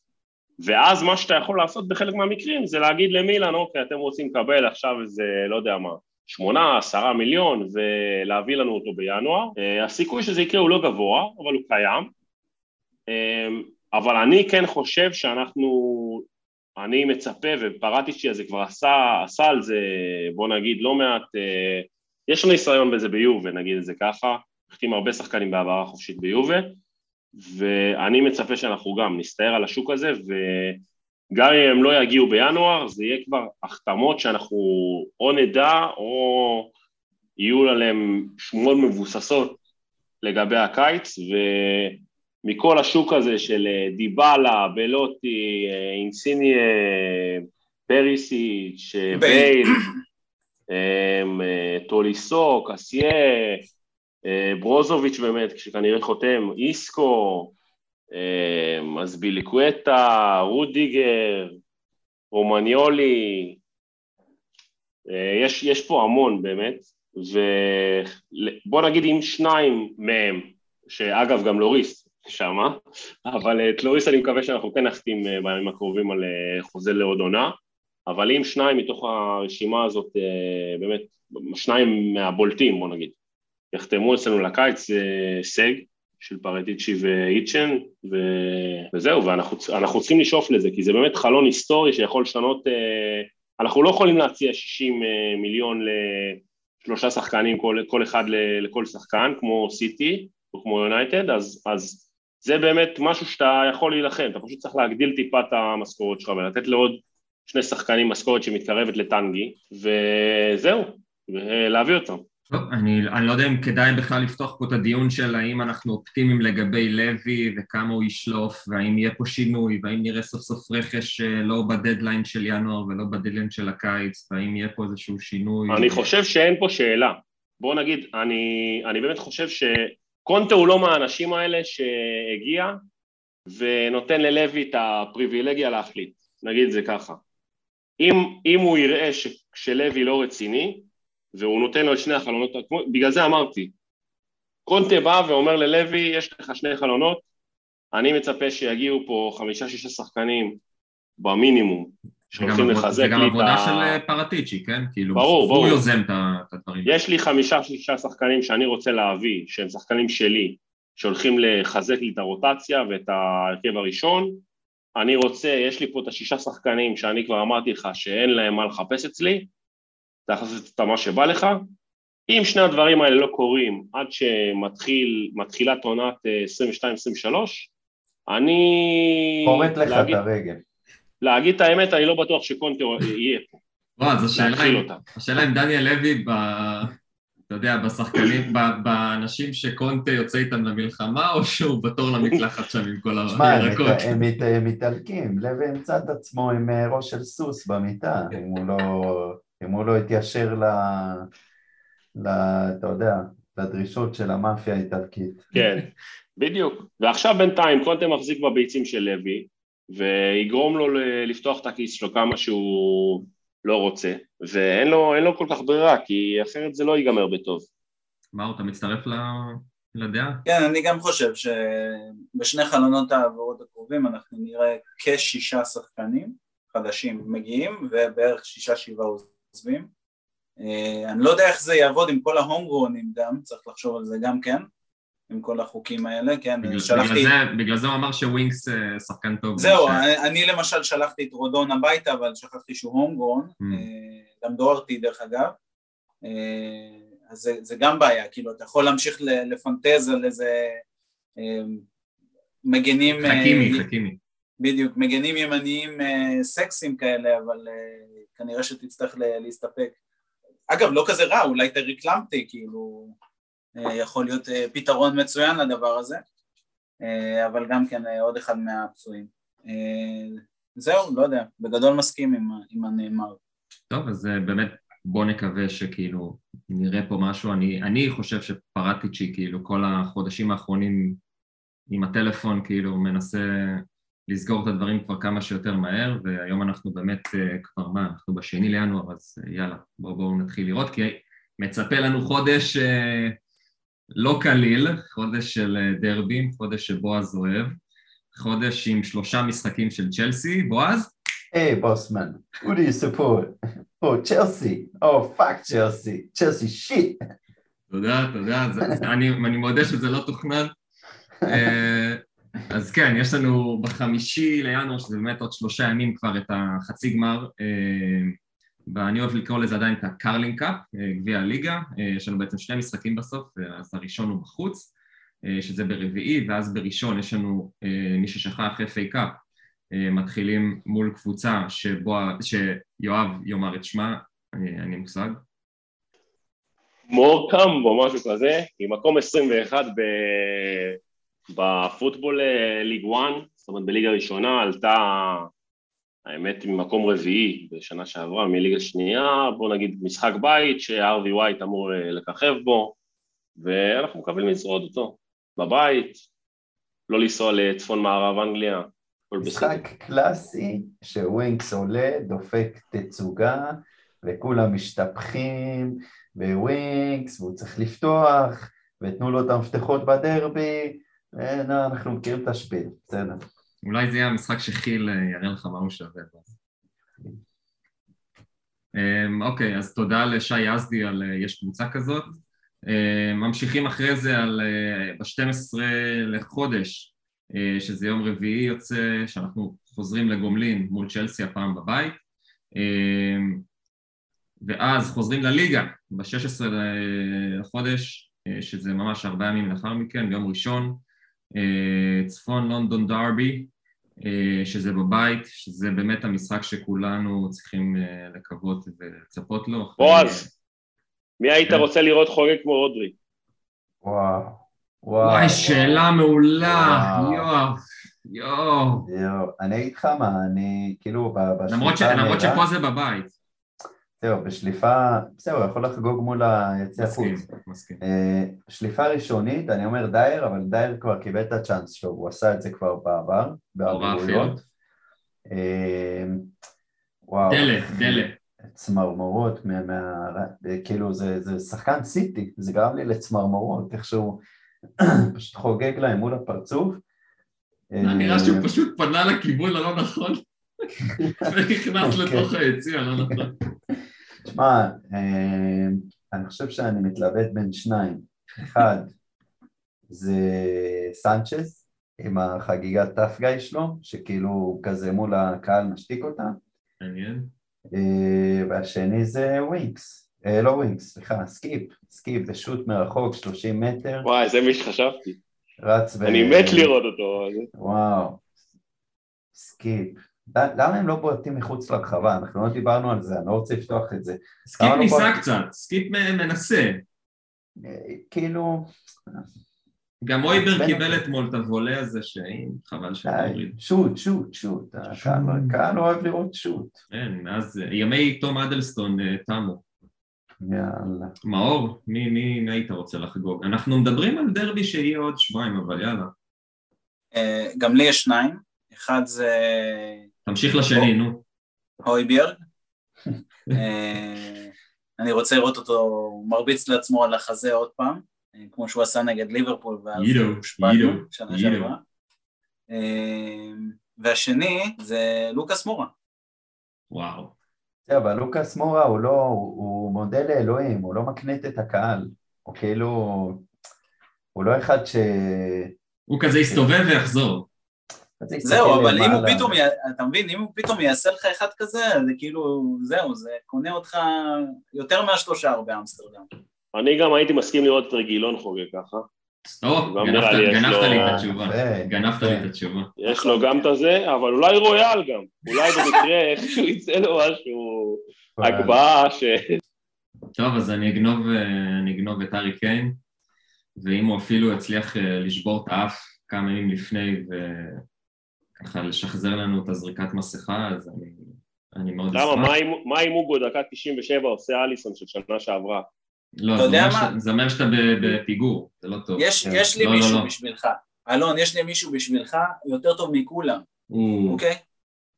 Speaker 3: ואז מה שאתה יכול לעשות בחלק מהמקרים זה להגיד למילן, אוקיי, אתם רוצים לקבל עכשיו איזה, לא יודע מה, שמונה, עשרה מיליון ולהביא לנו אותו בינואר. אה, הסיכוי שזה יקרה הוא לא גבוה, אבל הוא קיים. אה, אבל אני כן חושב שאנחנו, אני מצפה, ופרטיצ'י הזה כבר עשה, עשה על זה, בוא נגיד, לא מעט, אה, יש לו ניסיון בזה ביובה, נגיד את זה ככה, החתים הרבה שחקנים בהעברה חופשית ביובה, ואני מצפה שאנחנו גם נסתער על השוק הזה, וגם אם הם לא יגיעו בינואר, זה יהיה כבר החתמות שאנחנו או נדע, או יהיו עליהן שמועות מבוססות לגבי הקיץ, ו... מכל השוק הזה של אה, דיבלה, בלוטי, אה, אינסיניה, פריסיץ', אה,
Speaker 2: בייל.
Speaker 3: בייל, טוליסו, קסיה, אה, ברוזוביץ' באמת, שכנראה חותם, איסקו, אמ, אזפיליקואטה, רודיגר, רומניולי, אה, יש, יש פה המון באמת, ובוא נגיד אם שניים מהם, שאגב גם לוריס שמה, אבל את לוריס אני מקווה שאנחנו כן נחתים אה, בימים הקרובים על אה, חוזה לעוד עונה, אבל אם שניים מתוך הרשימה הזאת, אה, באמת, שניים מהבולטים בוא נגיד, יחתמו אצלנו לקיץ, אה, סג של פרטיצ'י ואיצ'ן, ו... וזהו, ואנחנו אנחנו צריכים לשאוף לזה, כי זה באמת חלון היסטורי שיכול לשנות, אה, אנחנו לא יכולים להציע 60 אה, מיליון לשלושה שחקנים, כל, כל אחד לכל שחקן, כמו סיטי או כמו יונייטד, אז, אז זה באמת משהו שאתה יכול להילחם, אתה פשוט צריך להגדיל טיפה את המשכורת שלך ולתת לעוד שני שחקנים משכורת שמתקרבת לטנגי, וזהו, ולהביא אותם.
Speaker 1: טוב, אני, אני לא יודע אם כדאי בכלל לפתוח פה את הדיון של האם אנחנו אופטימיים לגבי לוי וכמה הוא ישלוף והאם יהיה פה שינוי והאם נראה סוף סוף רכש אה, לא בדדליין של ינואר ולא בדדליין של הקיץ והאם יהיה פה איזשהו שינוי.
Speaker 3: אני חושב שאין פה שאלה. בוא נגיד, אני, אני באמת חושב שקונטה הוא לא מהאנשים האלה שהגיע ונותן ללוי את הפריבילגיה להחליט, נגיד זה ככה. אם, אם הוא יראה ש, שלוי לא רציני, והוא נותן לו את שני החלונות, בגלל זה אמרתי, קונטה בא ואומר ללוי, יש לך שני חלונות, אני מצפה שיגיעו פה חמישה-שישה שחקנים במינימום, שהולכים לחזק לי את ה...
Speaker 1: זה גם עבודה של אה, פרטיצ'י, כן? כאילו,
Speaker 3: ברור, ברור.
Speaker 1: הוא יוזם את הדברים.
Speaker 3: יש לי חמישה-שישה שחקנים שאני רוצה להביא, שהם שחקנים שלי, שהולכים לחזק לי את הרוטציה ואת ההרכב הראשון, אני רוצה, יש לי פה את השישה שחקנים שאני כבר אמרתי לך שאין להם מה לחפש אצלי, אתה יכול לעשות את מה שבא לך, אם שני הדברים האלה לא קורים עד שמתחילת עונת 22-23, אה, אני...
Speaker 4: פורט לך להגיד, את הרגל.
Speaker 3: להגיד את האמת, אני לא בטוח שקונטה יהיה פה.
Speaker 1: וואו, אז השאלה אם דניאל לוי אתה יודע, בשחקנים, באנשים שקונטה יוצא איתם למלחמה, או שהוא בתור למקלחת שם עם כל הירקות?
Speaker 4: תשמע, הם מתעלקים, לוי ימצא את עצמו עם אה, ראש של סוס במיטה, אם הוא לא, אם הוא לא יתיישר ל... ל... אתה יודע, לדרישות של המאפיה האיטלקית.
Speaker 3: כן, בדיוק. ועכשיו בינתיים קונטה מחזיק בביצים של לוי, ויגרום לו לפתוח את הכיס שלו כמה שהוא לא רוצה, ואין לו, לו כל כך ברירה, כי אחרת זה לא ייגמר בטוב.
Speaker 1: מאור, אתה מצטרף לדעה?
Speaker 2: כן, אני גם חושב שבשני חלונות העברות הקרובים אנחנו נראה כשישה שחקנים חדשים מגיעים, ובערך שישה שבעה עוזבים. אה, אני לא יודע איך זה יעבוד עם כל ההומגרונים גם, צריך לחשוב על זה גם כן. עם כל החוקים האלה, כן,
Speaker 1: בגלל, שלחתי... בגלל זה, בגלל זה הוא אמר שווינקס אה, שחקן טוב.
Speaker 2: זהו, ש... אני למשל שלחתי את רודון הביתה, אבל שכחתי שהוא הומגרון, mm. גם דוארטי דרך אגב, אה, אז זה, זה גם בעיה, כאילו אתה יכול להמשיך לפנטז על איזה מגנים...
Speaker 1: חכימי, חכימי.
Speaker 2: בדיוק, מגנים ימניים סקסיים כאלה, אבל כנראה שתצטרך להסתפק. אגב, לא כזה רע, אולי טאריק למפטי, כאילו... אה, יכול להיות אה, פתרון מצוין לדבר הזה, אה, אבל גם כן עוד אחד מהפצועים. זהו, לא יודע, בגדול מסכים עם, עם הנאמר.
Speaker 1: טוב, אז באמת בוא נקווה שכאילו נראה פה משהו. אני, אני חושב שפרטיצ'י, כאילו כל החודשים האחרונים עם הטלפון, כאילו מנסה לסגור את הדברים כבר כמה שיותר מהר, והיום אנחנו באמת כבר מה, אנחנו בשני לינואר, אז יאללה, בואו בוא נתחיל לראות, כי מצפה לנו חודש לא קליל, חודש של אה, דרבים, חודש שבועז אוהב, חודש עם שלושה משחקים של צ'לסי, בועז?
Speaker 4: hey bus man, who do you support? oh Chelsea, oh fuck Chelsea, Chelsea shit.
Speaker 1: תודה, תודה, אני, אני מודה שזה לא תוכנן. אז כן, יש לנו בחמישי לינואר, שזה באמת עוד שלושה ימים כבר את החצי גמר אה, ואני אוהב לקרוא לזה עדיין את ה Carling Cup, אה, גביע הליגה, אה, יש לנו בעצם שני משחקים בסוף, אז הראשון הוא בחוץ, שזה ברביעי, ואז בראשון יש לנו, מי ששכח FA Cup, מתחילים מול קבוצה שבו, שיואב יאמר את שמה, אני, אני מושג.
Speaker 3: מורקאם או משהו כזה, עם מקום 21 ב... בפוטבול ליג 1, זאת אומרת בליגה ראשונה עלתה האמת ממקום רביעי בשנה שעברה, מליגה שנייה, בוא נגיד משחק בית שארווי ווייט אמור אה, לככב בו, ואנחנו מקווים לשרוד אותו בבית, לא לנסוע לצפון מערב אנגליה,
Speaker 4: משחק. קלאסי שווינקס עולה, דופק תצוגה וכולם משתפכים בווינקס והוא צריך לפתוח ותנו לו את המפתחות בדרבי, אנחנו מכירים את השפיל, בסדר.
Speaker 1: אולי זה יהיה המשחק שכיל אה, יראה לך מה הוא שווה. אמ, אוקיי, אז תודה לשי יזדי על אה, יש קבוצה כזאת. אמ, ממשיכים אחרי זה על אה, ב-12 לחודש, שזה יום רביעי יוצא, שאנחנו חוזרים לגומלין מול צ'לסי הפעם בבית. אמ, ואז חוזרים לליגה ב-16 לחודש, שזה ממש ארבעה ימים לאחר מכן, ביום ראשון, צפון לונדון דרבי, אה, שזה בבית, שזה באמת המשחק שכולנו צריכים אה, לקוות ולצפות לו.
Speaker 3: בועז, מי היית כן. רוצה לראות חוגג כמו אודרי?
Speaker 4: וואו.
Speaker 1: וואי, שאלה מעולה, יואו, יואו.
Speaker 4: אני אגיד לך מה, אני כאילו.
Speaker 1: למרות שפה זה בבית.
Speaker 4: זהו, בשליפה, בסדר, יכול לחגוג מול היציא החוץ. מסכים. אה, שליפה ראשונית, אני אומר דייר, אבל דייר כבר קיבל את הצ'אנס שלו, הוא עשה את זה כבר בעבר, בעבוריות.
Speaker 1: אה, וואו. דלה, דלה.
Speaker 4: צמרמורות, כאילו זה, זה שחקן סיטי, זה גרם לי לצמרמורות, איכשהו פשוט חוגג להם מול הפרצוף.
Speaker 1: נראה שהוא פשוט פנה לכיוון הלא נכון ונכנס
Speaker 4: כן.
Speaker 1: לתוך היציע הלא נכון.
Speaker 4: תשמע, אה, אני חושב שאני מתלבט בין שניים. אחד, זה סנצ'ז, עם החגיגת טאף גיא שלו, שכאילו כזה מול הקהל משתיק אותה,
Speaker 1: מעניין.
Speaker 4: אה, והשני זה ווינקס, אה, לא ווינקס, סליחה, סקיפ, סקיפ, זה shot מרחוק, 30 מטר,
Speaker 3: וואי, זה מי שחשבתי.
Speaker 4: רץ ו...
Speaker 3: אני מת לראות אותו.
Speaker 4: וואו, סקיפ. למה הם לא בועטים מחוץ לרחבה? אנחנו לא דיברנו על זה, אני לא רוצה לפתוח את זה.
Speaker 1: סקיפ
Speaker 4: למה לא
Speaker 1: ניסה
Speaker 4: בוא-
Speaker 1: קצת, סקיפ מ- מנסה.
Speaker 4: אה, כאילו,
Speaker 1: גם
Speaker 4: הויברג
Speaker 1: קיבל. אתמול את הוולה הזה שאין, חבל
Speaker 4: די,
Speaker 1: אוריד.
Speaker 4: shoot, shoot, shoot. הקהל לא- אוהב לראות shoot.
Speaker 1: אין, מאז אה, ימי תום האדלסטון אה, תמו.
Speaker 4: יאללה.
Speaker 1: מאור, מי, מי, מי היית רוצה לחגוג? אנחנו מדברים על דרבי שיהיה עוד שבועיים, אבל יאללה.
Speaker 2: אה, גם לי יש שניים, אחד זה
Speaker 1: תמשיך לשני, נו.
Speaker 2: הויביארד. אה, אני רוצה לראות אותו מרביץ לעצמו על החזה עוד פעם, אה, כמו שהוא עשה נגד ליברפול, ואז
Speaker 1: יידו,
Speaker 2: הושפענו שנה. שעברה. אה, והשני זה לוקאס מורה.
Speaker 1: וואו.
Speaker 4: אבל לוקאס מורה הוא לא, הוא הוא מודה לאלוהים, הוא לא מקנט את הקהל. הוא כאילו, הוא לא אחד ש...
Speaker 1: הוא כזה יסתובב ויחזור.
Speaker 2: זהו, אבל אם הוא. פתאום, אתה מבין, אם הוא פתאום יעשה לך אחד כזה, זה כאילו, זהו, זה קונה אותך יותר מהשלושה באמסטרדם.
Speaker 3: אני גם הייתי מסכים לראות את רגילון חוגג ככה.
Speaker 1: או, גנבת
Speaker 3: לי
Speaker 1: את התשובה. גנבת לי
Speaker 4: יפה.
Speaker 1: את התשובה.
Speaker 3: יש לו גם את הזה, אבל אולי רויאל גם. אולי במקרה איכשהו יצא לו משהו, הגבהה ש...
Speaker 1: טוב, אז אני אגנוב, אה, אני אגנוב את ארי קיין, ואם הוא אפילו יצליח אה, לשבור את האף כמה ימים לפני וככה לשחזר לנו את הזריקת מסכה, אז אני, אני מאוד
Speaker 3: למה,
Speaker 1: אשמח.
Speaker 3: מה אם- מה אם הוא בדקה 97 עושה אליסון של שנה שעברה?
Speaker 1: לא,
Speaker 2: אתה
Speaker 1: זה
Speaker 2: יודע
Speaker 1: אומר
Speaker 2: מה?
Speaker 1: שאתה- זה אומר שאתה ב- בפיגור, זה לא טוב.
Speaker 2: יש,
Speaker 4: כן.
Speaker 2: יש לי
Speaker 1: לא, לא,
Speaker 2: מישהו
Speaker 1: לא.
Speaker 2: בשבילך. אלון, יש לי מישהו בשבילך יותר טוב מכולם,
Speaker 1: הוא...
Speaker 2: אוקיי?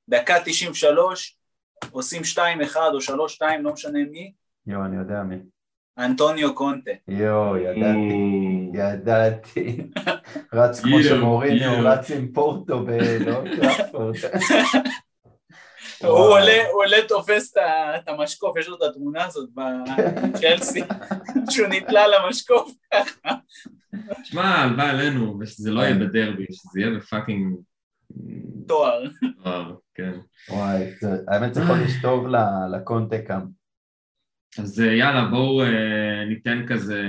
Speaker 2: דקה 93, עושים 2-1 או 3-2, לא משנה מי,
Speaker 4: יואו, אני יודע מי.
Speaker 2: אנטוניו קונטה.
Speaker 4: יואו, ידעתי,
Speaker 1: הוא-
Speaker 4: ידעתי. רץ כמו שמוריניו. רץ עם פורטו
Speaker 2: באולד טראפורד. הוא עולה, תופס את המשקוף, יש לו את התמונה הזאת בצ'לסי, שהוא נתלה למשקוף ככה.
Speaker 1: שמע, הלוואי עלינו, ושזה לא יהיה בדרבי, שזה יהיה ב fucking...
Speaker 2: תואר.
Speaker 1: וואו, כן.
Speaker 4: וואי, האמת זה חודש טוב לקונטה קאם.
Speaker 1: אז אה, יאללה, בואו אה, ניתן כזה...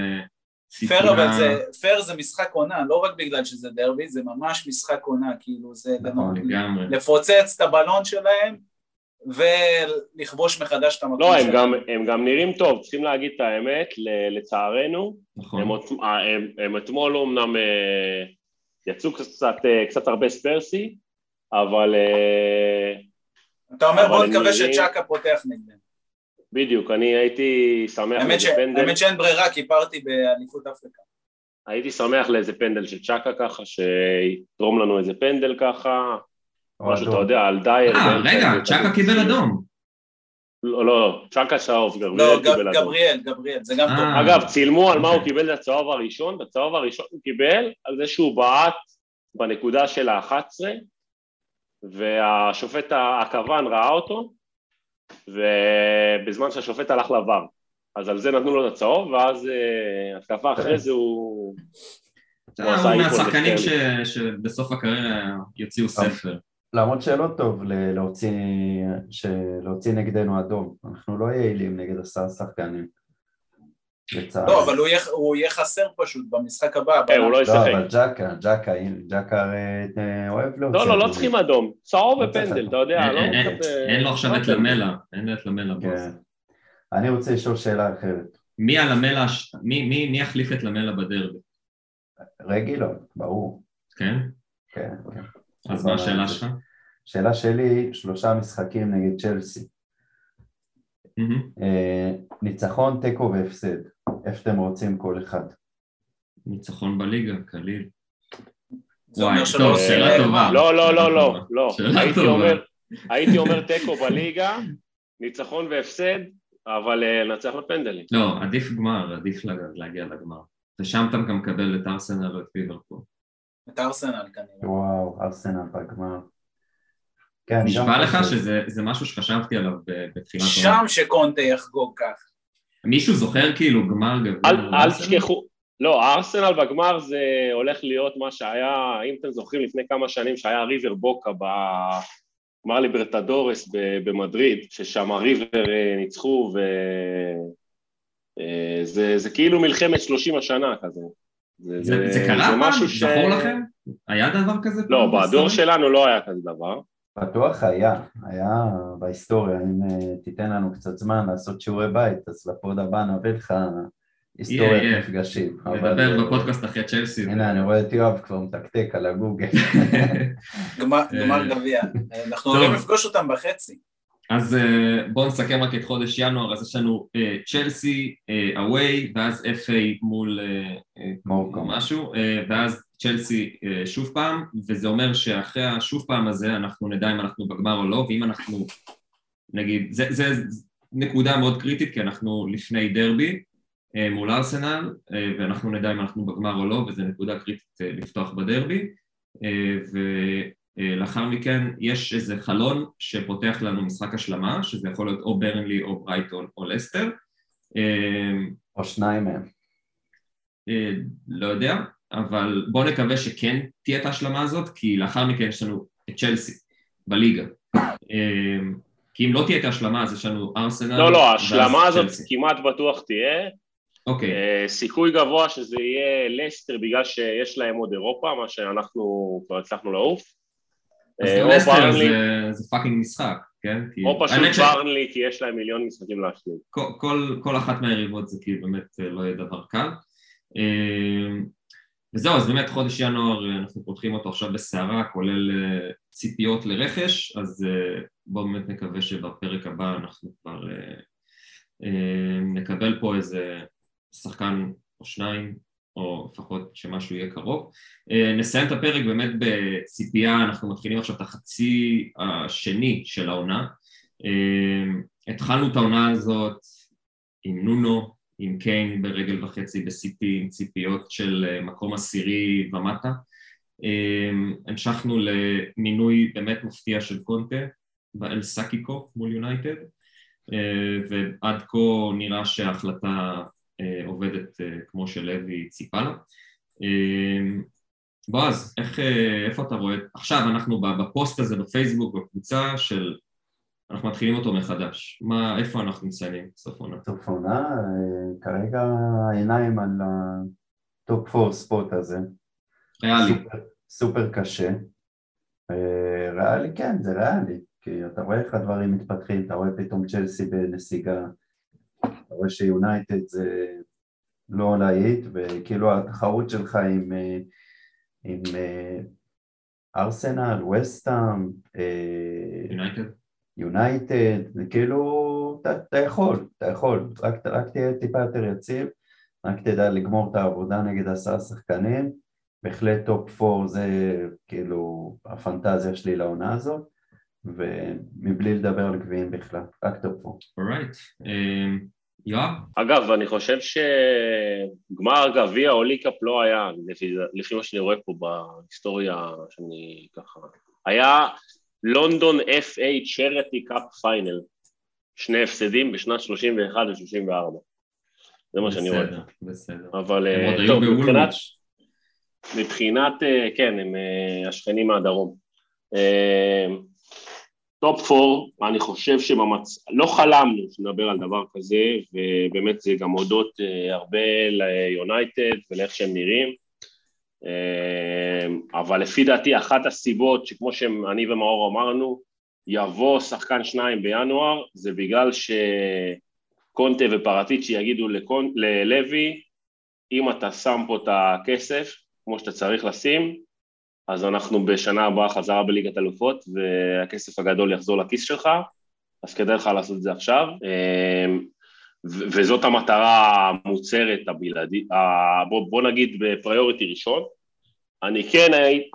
Speaker 2: פייר אבל
Speaker 1: סיפורה-
Speaker 2: זה, פייר זה משחק עונה, לא רק בגלל שזה דרבי, זה ממש משחק עונה, כאילו זה
Speaker 4: נכון,
Speaker 1: לגמרי.
Speaker 2: לפוצץ את הבלון שלהם ולכבוש מחדש את המקום
Speaker 3: לא, הם
Speaker 2: שלהם.
Speaker 3: גם, הם גם נראים טוב, צריכים להגיד את האמת, לצערנו,
Speaker 1: נכון.
Speaker 3: הם, אה, הם, הם אתמול אמנם יצאו קצת, קצת הרבה ספרסי, אבל
Speaker 2: אתה אומר
Speaker 3: אבל
Speaker 2: בוא
Speaker 3: הם
Speaker 2: נקווה
Speaker 3: נראים-
Speaker 2: שצ'אקה פותח נגדם.
Speaker 3: בדיוק, אני הייתי שמח
Speaker 2: ש-
Speaker 3: לאיזה פנדל,
Speaker 2: האמת שאין ברירה, כי פרתי באליפות אפריקה.
Speaker 3: הייתי שמח לאיזה פנדל של צ'קה ככה, שיתרום לנו איזה פנדל ככה,
Speaker 4: או
Speaker 3: משהו, אתה. יודע, על דייר.
Speaker 1: אה, רגע, צ'אקה קיבל. אדום.
Speaker 3: לא, לא, צ'קה צהוב,
Speaker 2: לא,
Speaker 3: גבריאל
Speaker 2: ג-
Speaker 3: קיבל אדום.
Speaker 2: גבריאל, גבריאל, זה גם
Speaker 1: אה.
Speaker 2: טוב.
Speaker 3: אגב, צילמו על מה הוא
Speaker 1: אוקיי.
Speaker 3: קיבל את הצהוב הראשון, בצהוב הראשון הוא קיבל על זה שהוא בעט בנקודה של ה-11, והשופט הכוון ראה אותו, ובזמן שהשופט הלך לבר. אז על זה נתנו לו את הצהוב, ואז אה, התקפה אחרי זה הוא...
Speaker 1: אה,
Speaker 3: עשה
Speaker 1: הוא
Speaker 3: איפון
Speaker 1: מהשחקנים שבסוף הקריירה יוציאו ספר.
Speaker 4: למרות שלא טוב ל- להוציא, נגדנו אדום, אנחנו לא יעילים נגד עשרה שחקנים. לצערי.
Speaker 2: לא, אבל הוא יהיה- הוא יהיה חסר פשוט במשחק הבא.
Speaker 3: כן, הוא לא
Speaker 4: לא,
Speaker 3: ישחק.
Speaker 4: אבל ג'קה, ג'קה, ג'קה הרי אה, אוהב להוציא.
Speaker 3: לא, לא, לא. צריכים אדום. צהוב
Speaker 4: לא
Speaker 3: ופנדל. אתה יודע,
Speaker 1: אין-
Speaker 3: לא
Speaker 1: אין- לו עכשיו
Speaker 3: לא
Speaker 1: את
Speaker 3: מצפה.
Speaker 1: למלה, אין לו את למלה.
Speaker 4: כן. אני רוצה לשאול שאלה אחרת.
Speaker 1: מי הלמלה, הש- מי- מי מי יחליף את למלה בדרבי,
Speaker 4: רגילון, ברור.
Speaker 1: כן?
Speaker 4: כן, כן.
Speaker 1: אז מה השאלה שלך?
Speaker 4: שאלה שלי, שלושה משחקים נגד צ'לסי. אה, ניצחון, תיקו והפסד. איפה אתם רוצים כל אחד?
Speaker 1: ניצחון בליגה, קליל. וואי, טוב, שאלה טובה.
Speaker 3: לא, לא, לא, לא, לא. הייתי. אומר- הייתי אומר תיקו בליגה, ניצחון והפסד, אבל אה, לנצח בפנדלים.
Speaker 1: לא, עדיף גמר, עדיף לה- להגיע לגמר. ושם אתה גם מקבל את ארסנל או את ליברפול.
Speaker 2: את ארסנל כנראה.
Speaker 4: וואו, ארסנל בגמר. כן,
Speaker 1: נשבע לך. שזה זה משהו שחשבתי עליו בתחילת
Speaker 2: שם שקונטה יחגוג ככה.
Speaker 1: מישהו זוכר כאילו גמר גביע?
Speaker 3: אל? תשכחו, לא, הארסנל בגמר זה הולך להיות מה שהיה, אם אתם זוכרים לפני כמה שנים שהיה ריבר בוקה בגמר ליברטדורס במדריד, ששם ריבר אה, ניצחו וזה זה כאילו מלחמת 30 השנה כזה.
Speaker 1: זה, זה קרה פעם?
Speaker 3: משהו ש...
Speaker 1: זכור לכם? היה דבר כזה?
Speaker 3: לא, בדור? שלנו לא היה כזה דבר.
Speaker 4: בטוח היה, היה בהיסטוריה, אם אה, תיתן לנו קצת זמן לעשות שיעורי בית, אז לפוד הבא נביא לך היסטוריית. מפגשים.
Speaker 1: נדבר
Speaker 4: אה,
Speaker 1: בפודקאסט אחרי צ'לסי.
Speaker 4: הנה, אני רואה את יואב כבר מתקתק על הגוגל.
Speaker 2: גמר גמר
Speaker 1: אה,
Speaker 2: גביע. אנחנו. הולכים לפגוש אותם בחצי.
Speaker 1: אז אה, בואו נסכם רק את חודש ינואר, אז יש לנו אה, צ'לסי, אווי, ואז FA מול אה, אה,
Speaker 4: מורקו.
Speaker 1: משהו, אה, ואז צ'לסי אה, שוב פעם, וזה אומר שאחרי השוב פעם הזה אנחנו נדע אם אנחנו בגמר או לא, ואם אנחנו, נגיד, זה, זה נקודה מאוד קריטית, כי אנחנו לפני דרבי אה, מול ארסנל, אה, ואנחנו נדע אם אנחנו בגמר או לא, וזו נקודה קריטית לפתוח בדרבי, ולאחר מכן יש איזה חלון שפותח לנו משחק השלמה, שזה יכול להיות או ברנלי או ברייטון או לסטר,
Speaker 4: או שניים מהם.
Speaker 1: לא יודע, אבל בואו נקווה שכן תהיה את ההשלמה הזאת, כי לאחר מכן יש לנו את צ'לסי בליגה. אה, כי אם לא תהיה את ההשלמה אז יש לנו ארסנל.
Speaker 3: לא, לא, ההשלמה הזאת
Speaker 1: צ'לסי.
Speaker 3: כמעט בטוח תהיה.
Speaker 1: אוקיי,
Speaker 3: אה, סיכוי גבוה שזה יהיה לסטר בגלל שיש להם עוד אירופה, מה שאנחנו כבר הצלחנו לעוף.
Speaker 1: אז
Speaker 3: אה,
Speaker 1: גם לסטר
Speaker 3: ברנלי,
Speaker 1: זה- זה fucking משחק, כן? כי-
Speaker 3: או פשוט
Speaker 1: האמת ש-
Speaker 3: ברנלי, כי יש להם מיליון משחקים להשלים.
Speaker 1: כל, כל, כל אחת מהיריבות זה כאילו באמת אה, לא יהיה דבר קל. וזהו, אז באמת חודש ינואר אה, אנחנו פותחים אותו עכשיו בסערה, כולל אה, ציפיות לרכש, אז אה, בואו באמת נקווה שבפרק הבא אנחנו כבר נקבל פה איזה שחקן או שניים, או לפחות שמשהו יהיה קרוב. נסיים את הפרק באמת בציפייה, אנחנו מתחילים עכשיו את החצי השני של העונה. התחלנו את העונה הזאת עם נונו, עם קיין ברגל וחצי בסיטי, עם ציפיות של אה, מקום עשירי ומטה. אה, המשכנו למינוי באמת מפתיע של קונטה באל סאקיקו מול יונייטד, אה, ועד כה נראה שההחלטה אה, עובדת כמו שלוי ציפה לה. אה, בועז, איך, איפה אתה רואה? עכשיו אנחנו בפוסט הזה בפייסבוק, בקבוצה של... אנחנו מתחילים אותו מחדש. מה, איפה אנחנו מציינים בסוף עונה?
Speaker 4: סוף עונה, אה, כרגע העיניים על ה top 4 spot הזה.
Speaker 1: ריאלי.
Speaker 4: סופר, סופר קשה. אה, ריאלי כן, זה ריאלי, כי אתה רואה איך הדברים מתפתחים, אתה רואה פתאום צ'לסי בנסיגה, אתה רואה שיונייטד זה לא להיט, וכאילו התחרות שלך עם, אה, עם ארסנל, וסטאם,
Speaker 1: יונייטד?
Speaker 4: יונייטד, זה כאילו, אתה, אתה יכול, אתה יכול, רק, רק תהיה טיפה יותר יציב, רק תדע לגמור את העבודה נגד עשרה שחקנים, בהחלט top 4 זה כאילו הפנטזיה שלי לעונה הזאת, ומבלי לדבר על גביעים בכלל, רק top 4.
Speaker 1: Alright. אמ, יואב?
Speaker 3: אגב, אני חושב שגמר גביע או League Cup לא היה, לפי, לפי מה שאני רואה פה בהיסטוריה שאני ככה... היה London FA Charity Cup final, שני הפסדים בשנת 31 ו-34. זה מה שאני רואה.
Speaker 1: בסדר, בסדר.
Speaker 3: אבל אה, טוב, מבחינת. מבחינת, אה, כן, הם אה, השכנים מהדרום. top four, אני חושב שבמצ... לא חלמנו שנדבר על דבר כזה, ובאמת זה גם הודות הרבה ליונייטד ולאיך שהם נראים. אה, אבל לפי דעתי אחת הסיבות שכמו שאני ומאור אמרנו, יבוא שחקן שניים בינואר, זה בגלל שקונטה ופרטיצ'י יגידו לקונ... ללוי, אם אתה שם פה את הכסף, כמו שאתה צריך לשים, אז אנחנו בשנה הבאה חזרה בליגת אלופות, והכסף הגדול יחזור לכיס שלך, אז כדאי לך לעשות את זה עכשיו. וזאת המטרה המוצהרת, הבלעדית, בוא, בוא נגיד בפריוריטי ראשון. אני כן,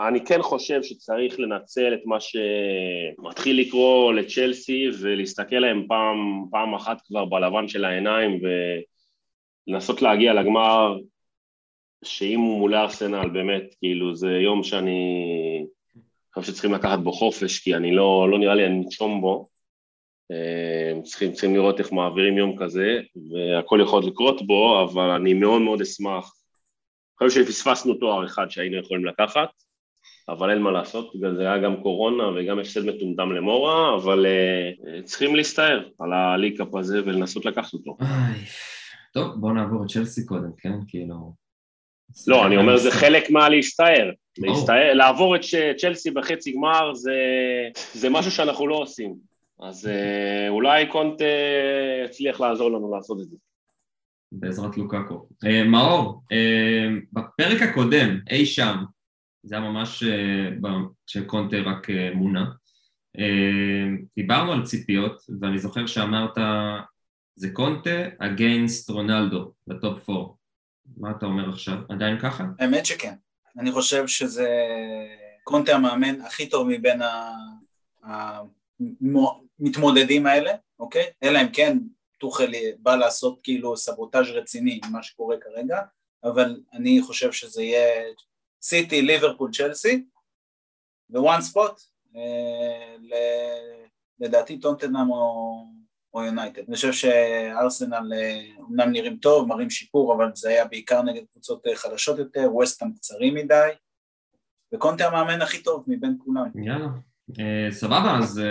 Speaker 3: אני כן חושב שצריך לנצל את מה שמתחיל לקרוא לצ'לסי ולהסתכל להם פעם, פעם אחת כבר בלבן של העיניים ולנסות להגיע לגמר שאם הוא מול ארסנל, באמת, כאילו, זה יום שאני חושב שצריכים לקחת בו חופש, כי אני לא, לא נראה לי אני נשום בו. אה, צריכים, צריכים לראות איך מעבירים יום כזה, והכל יכול לקרות בו, אבל אני מאוד מאוד אשמח. אני חושב שפספסנו תואר אחד שהיינו יכולים לקחת, אבל אין מה לעשות, בגלל זה היה גם קורונה וגם הפסד מטומטם למורה, אבל uh, צריכים להסתער על הליקאפ הזה ולנסות לקחת אותו.
Speaker 1: טוב, בואו נעבור את צ'לסי קודם, כן? כאילו...
Speaker 3: לא, אני אומר זה חלק מהלהסתער. להסתער, לעבור את צ'לסי בחצי גמר זה, זה משהו שאנחנו לא עושים. אז uh, אולי קונט uh, יצליח לעזור לנו לעשות את זה.
Speaker 1: בעזרת לוקאקו. Uh, מאור, uh, בפרק הקודם, אי שם, זה היה ממש כשקונטה רק מונה, דיברנו על ציפיות, ואני זוכר שאמרת, זה קונטה אגיינסט רונלדו, לטופ 4. מה אתה אומר עכשיו? עדיין ככה?
Speaker 2: האמת שכן. אני חושב שזה קונטה המאמן הכי טוב מבין המתמודדים האלה, אוקיי? אלא אם כן טוחל בא לעשות כאילו סבוטאז' רציני עם מה שקורה כרגע, אבל אני חושב שזה יהיה סיטי, ליברפול, צ'לסי, ספוט, אה, לדעתי טונטנאם או או יונייטד. אני חושב שארסנל אומנם אה, נראים טוב, מראים שיפור, אבל זה היה בעיקר נגד קבוצות אה, חדשות יותר, ווסטהאם קצרים מדי, וקונטה המאמן הכי טוב מבין כולם.
Speaker 1: יאללה, סבבה, אז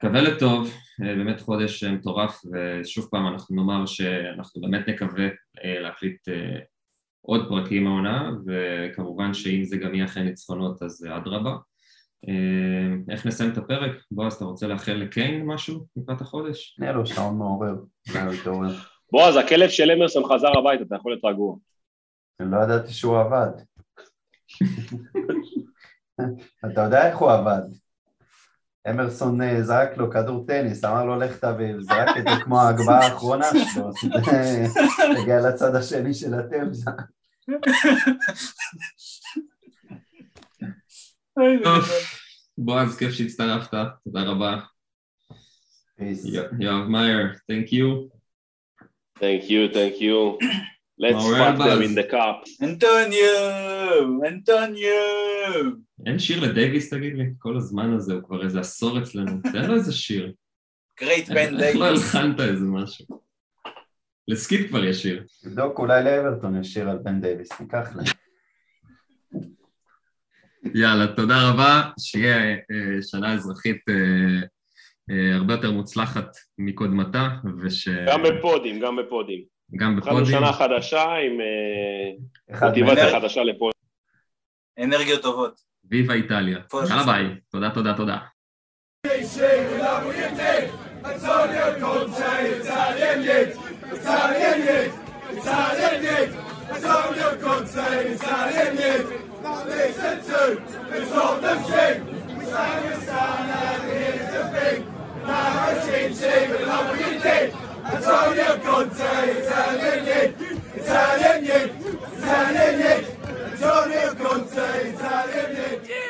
Speaker 1: קווה לטוב, באמת חודש מטורף, ושוב פעם אנחנו נאמר שאנחנו באמת נקווה להקליט עוד פרקים העונה, וכמובן שאם זה גם יהיה אחרי ניצחונות אז אדרבה. אה, איך נסיים את הפרק? בועז, אתה רוצה לאחל לקיין משהו לקראת החודש?
Speaker 4: נהיה לו שעון מעורר.
Speaker 3: בועז, הכלב של אמרסון חזר הביתה, אתה יכול להיות רגוע.
Speaker 4: לא ידעתי שהוא עבד. אתה יודע איך הוא עבד. אמרסון אה, זרק לו כדור טניס, אמר לו לך תביא, זרק את זה כמו ההגבהה האחרונה שלו, הגיע לצד השני של התמזה.
Speaker 1: בועז, כיף שהצטרפת, תודה רבה. יואב מאייר, thank you.
Speaker 3: Thank you, thank you. Let's fuck them in the cup.
Speaker 2: אנטוניו, אנטוניו.
Speaker 1: אין שיר לדייוויס תגיד לי? כל הזמן הזה הוא כבר איזה עשור אצלנו. תן לו איזה שיר.
Speaker 2: Great בן דייוויס.
Speaker 1: איך לא הלחנת איזה משהו? לסקיפ כבר יש שיר.
Speaker 4: תבדוק, אולי לאברטון יש שיר על בן דייוויס, ניקח להם.
Speaker 1: יאללה, תודה רבה, שיהיה אה, שנה אזרחית אה, אה, הרבה יותר מוצלחת מקודמתה, וש...
Speaker 3: גם בפודים, גם בפודים.
Speaker 1: גם בפודים.
Speaker 3: התחלנו שנה חדשה עם מוטיבציה חדשה לפודים.
Speaker 2: אנרגיות טובות.
Speaker 1: Viva Italia. יאללה ביי, תודה, תודה, תודה. Antonio Conte, Italian not listen to. It's not the thing. We sang a song and here's the thing. Now I change, say, we love what you did. Yeah.